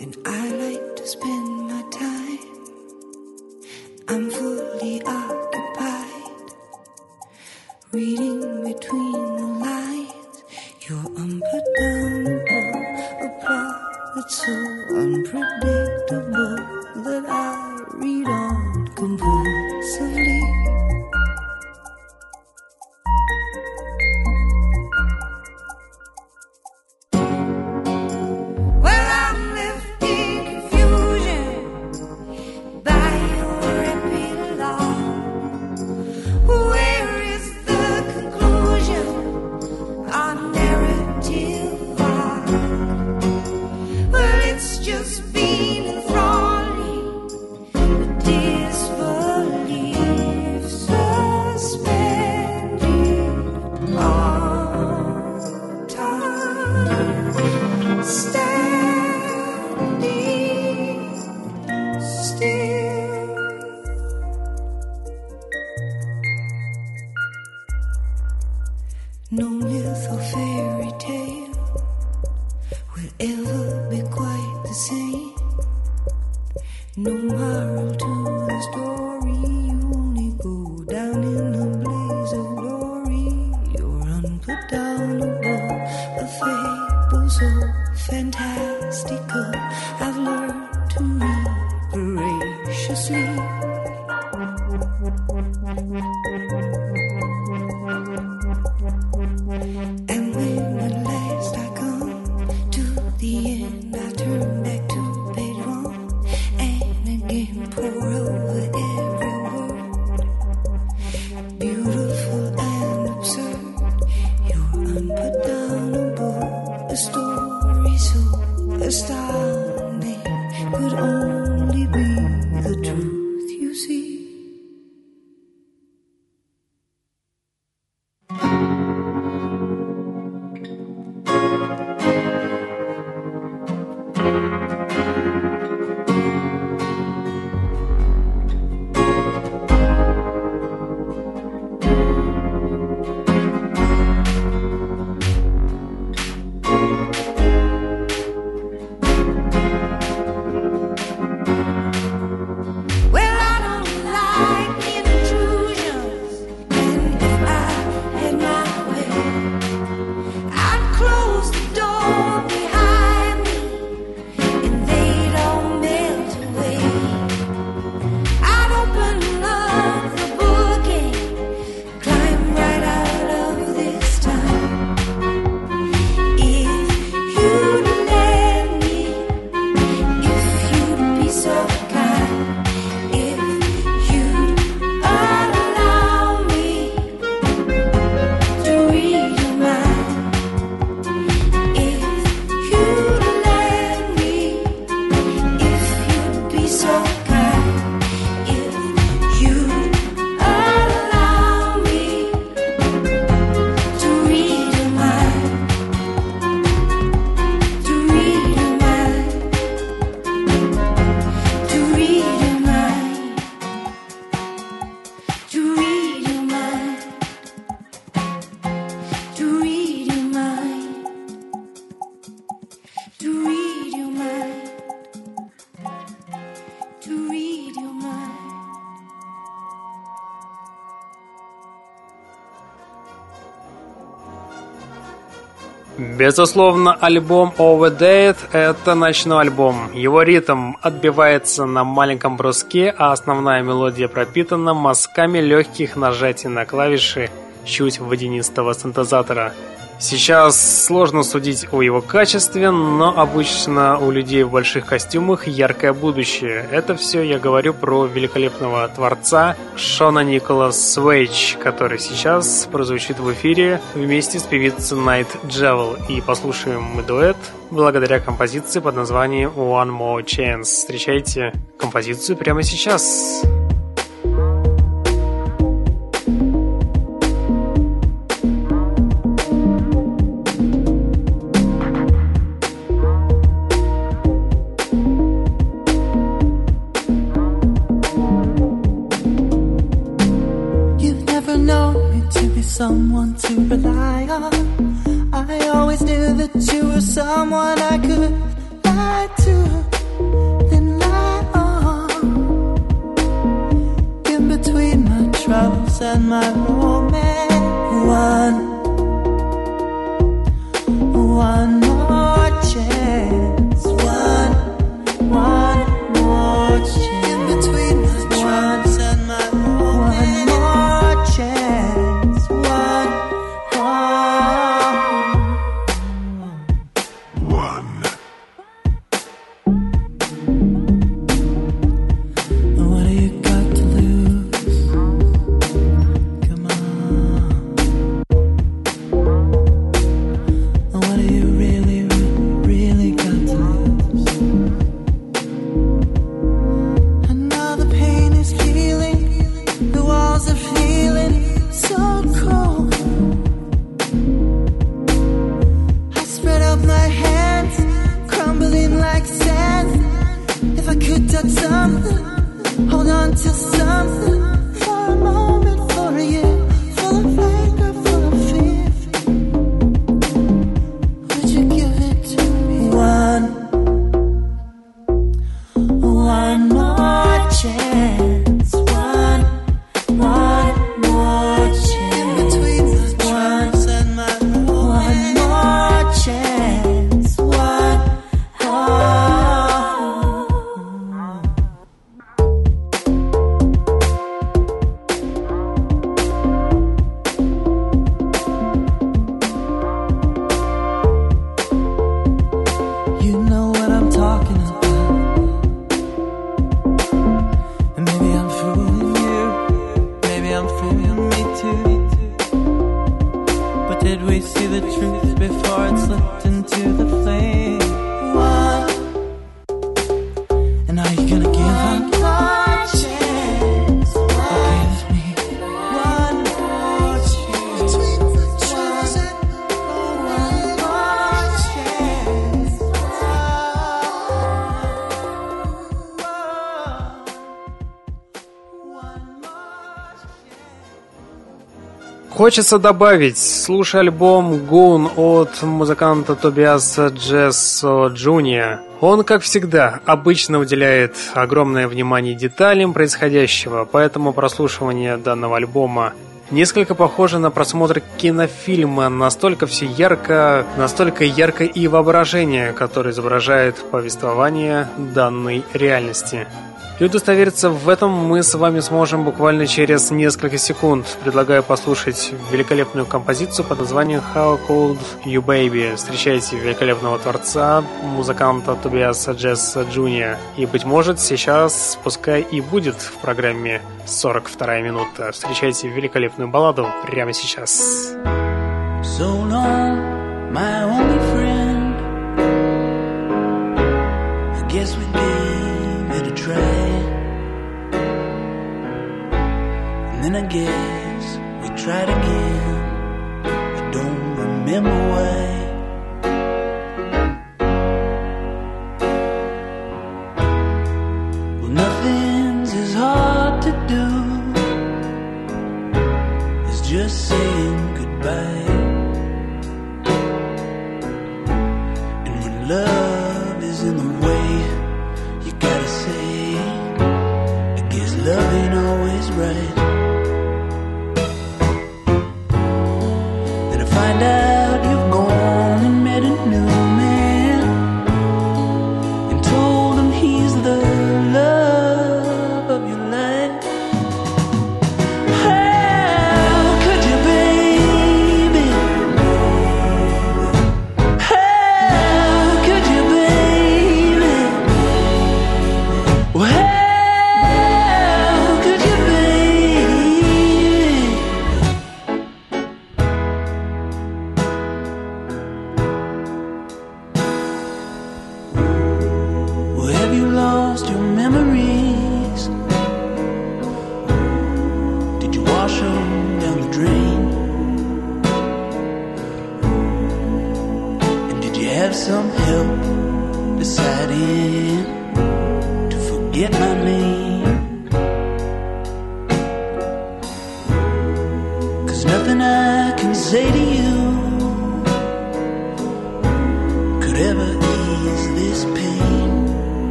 and I like to spend my time. I'm fully up. Reading between the lines, you're unpredictable, a plot that's so unpredictable. Безусловно, альбом Over Dead – это ночной альбом. Его ритм отбивается на маленьком бруске, а основная мелодия пропитана мазками легких нажатий на клавиши чуть водянистого синтезатора – Сейчас сложно судить о его качестве, но обычно у людей в больших костюмах яркое будущее. Это все я говорю про великолепного творца Шона Николас Свейч, который сейчас прозвучит в эфире вместе с певицей Найт Джевел. И послушаем мы дуэт благодаря композиции под названием One More Chance. Встречайте композицию прямо сейчас. Сейчас. Someone I could lie to, then lie on. In between my troubles and my romance, Хочется добавить, слушай альбом Гун от музыканта Тобиаса Джессо Джуния. Он, как всегда, обычно уделяет огромное внимание деталям происходящего, поэтому прослушивание данного альбома несколько похоже на просмотр кинофильма. Настолько все ярко, настолько ярко и воображение, которое изображает повествование данной реальности. И удостовериться в этом мы с вами сможем буквально через несколько секунд. Предлагаю послушать великолепную композицию под названием How Cold You Baby. Встречайте великолепного творца, музыканта Тобиаса Джесса Джуния. И, быть может, сейчас пускай и будет в программе 42 минута. Встречайте великолепную балладу прямо сейчас. So long, my only friend. I guess we gave it a try. And then I guess we tried again. I don't remember why. Just saying goodbye. And when love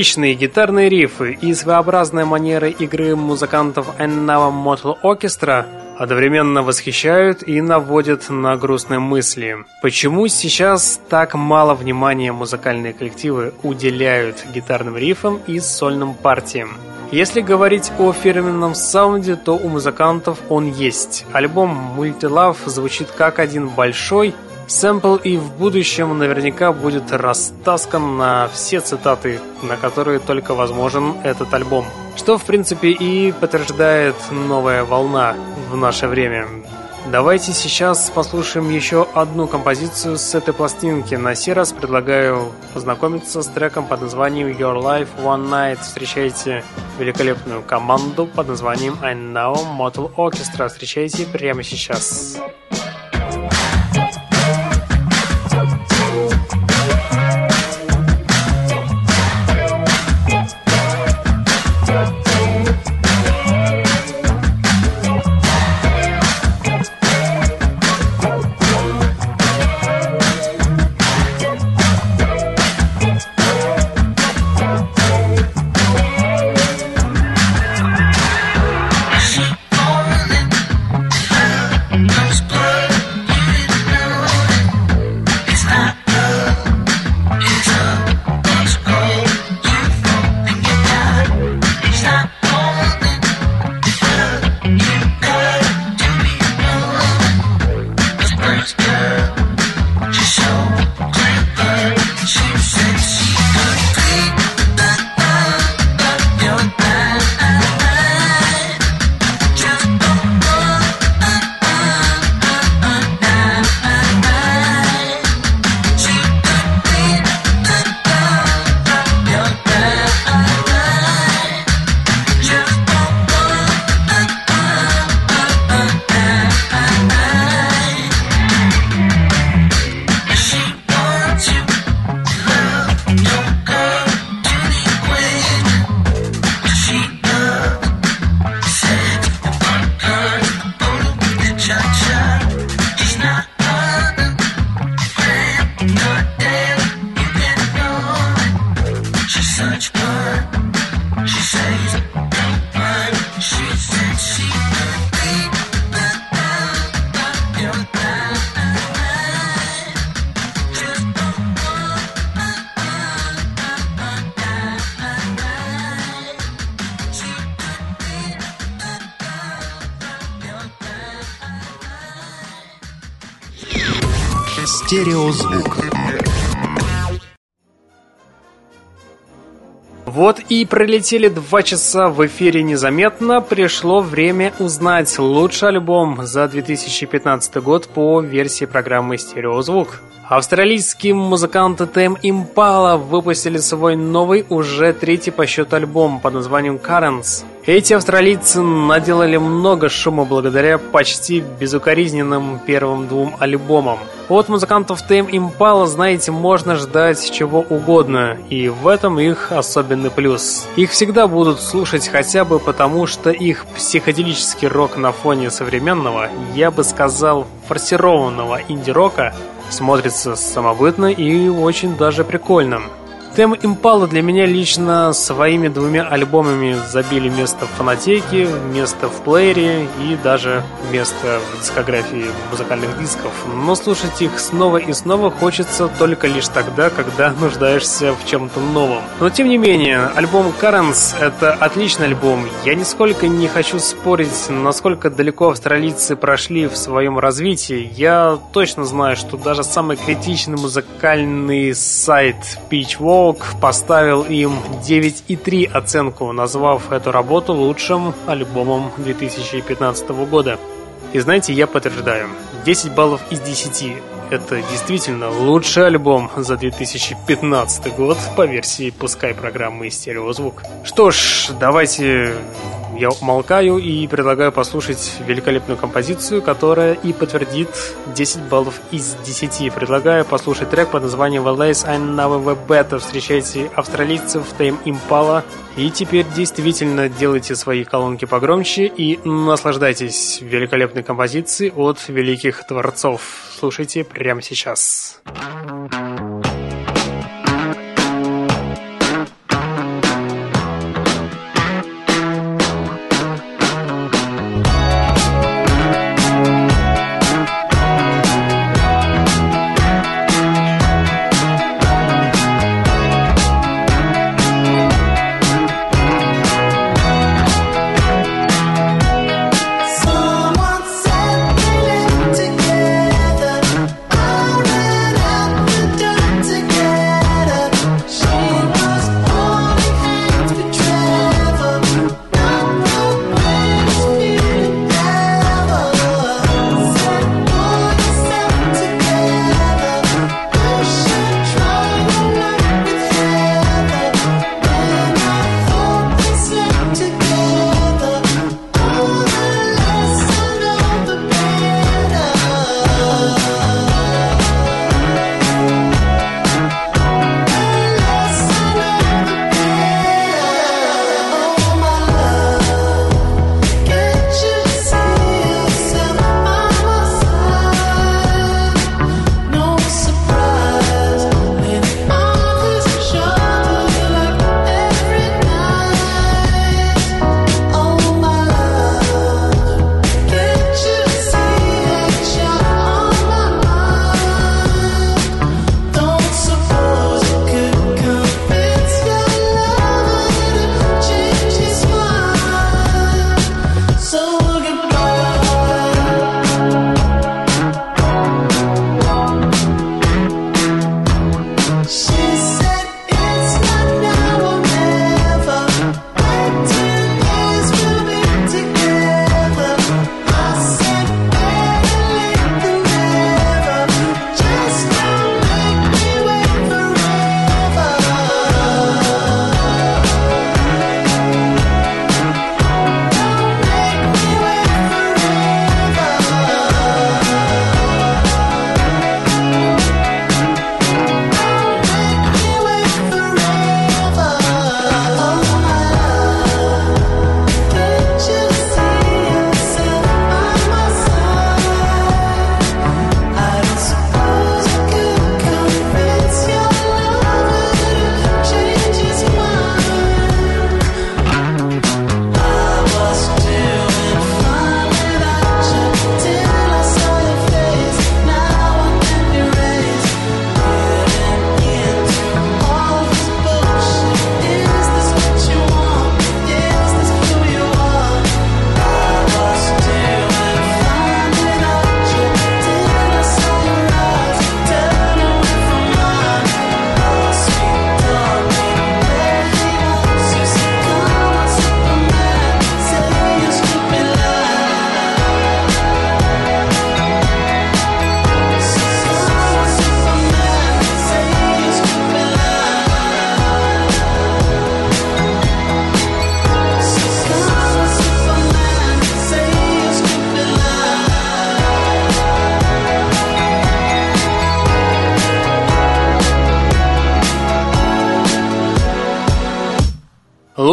Мелодичные гитарные рифы и своеобразная манера игры музыкантов Unknown Mortal Orchestra одновременно восхищают и наводят на грустные мысли. Почему сейчас так мало внимания музыкальные коллективы уделяют гитарным рифам и сольным партиям? Если говорить о фирменном саунде, то у музыкантов он есть. Альбом Multi-Love звучит как один большой сэмпл и в будущем наверняка будет растаскан на все цитаты, на которые только возможен этот альбом. Что, в принципе, и подтверждает новая волна в наше время. Давайте сейчас послушаем еще одну композицию с этой пластинки. На сей раз предлагаю познакомиться с треком под названием Your Life One Night. Встречайте великолепную команду под названием I Know Motel Orchestra. Встречайте прямо сейчас. Вот и пролетели два часа в эфире незаметно. Пришло время узнать лучший альбом за 2015 год по версии программы «Стереозвук». Австралийские музыканты Тем Impala выпустили свой новый, уже третий по счету альбом под названием Currents. Эти австралийцы наделали много шума благодаря почти безукоризненным первым двум альбомам. От музыкантов Tame Impala, знаете, можно ждать чего угодно, и в этом их особенный плюс. Их всегда будут слушать хотя бы потому, что их психоделический рок на фоне современного, я бы сказал, форсированного инди-рока смотрится самобытно и очень даже прикольно. Тем Импала для меня лично своими двумя альбомами забили место в фанатеке, место в плеере и даже место в дискографии музыкальных дисков. Но слушать их снова и снова хочется только лишь тогда, когда нуждаешься в чем-то новом. Но тем не менее, альбом Currents — это отличный альбом. Я нисколько не хочу спорить, насколько далеко австралийцы прошли в своем развитии. Я точно знаю, что даже самый критичный музыкальный сайт Pitchfork Волк поставил им 9,3 оценку, назвав эту работу лучшим альбомом 2015 года. И знаете, я подтверждаю, 10 баллов из 10 это действительно лучший альбом за 2015 год по версии пускай программы «Стереозвук». Что ж, давайте я умолкаю и предлагаю послушать великолепную композицию, которая и подтвердит 10 баллов из 10. Предлагаю послушать трек под названием Wallace I Never Better. Встречайте австралийцев Tame Impala. И теперь действительно делайте свои колонки погромче и наслаждайтесь великолепной композицией от великих творцов. Слушайте прямо сейчас. Thank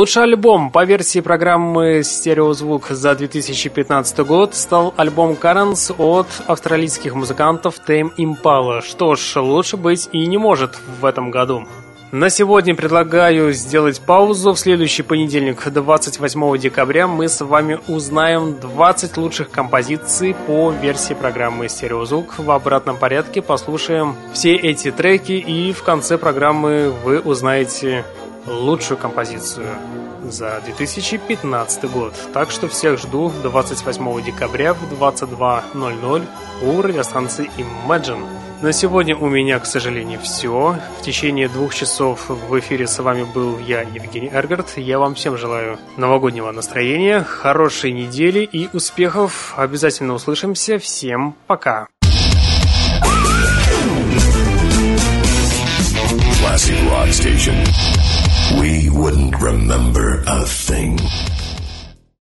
Лучший альбом по версии программы «Стереозвук» за 2015 год стал альбом «Currents» от австралийских музыкантов Tame Impala. Что ж, лучше быть и не может в этом году. На сегодня предлагаю сделать паузу. В следующий понедельник, 28 декабря, мы с вами узнаем 20 лучших композиций по версии программы «Стереозвук». В обратном порядке послушаем все эти треки, и в конце программы вы узнаете лучшую композицию за 2015 год. Так что всех жду 28 декабря в 22.00 у радиостанции Imagine. На сегодня у меня, к сожалению, все. В течение двух часов в эфире с вами был я, Евгений Эргард. Я вам всем желаю новогоднего настроения, хорошей недели и успехов. Обязательно услышимся. Всем пока. Classic Rock Station. We wouldn't remember a thing.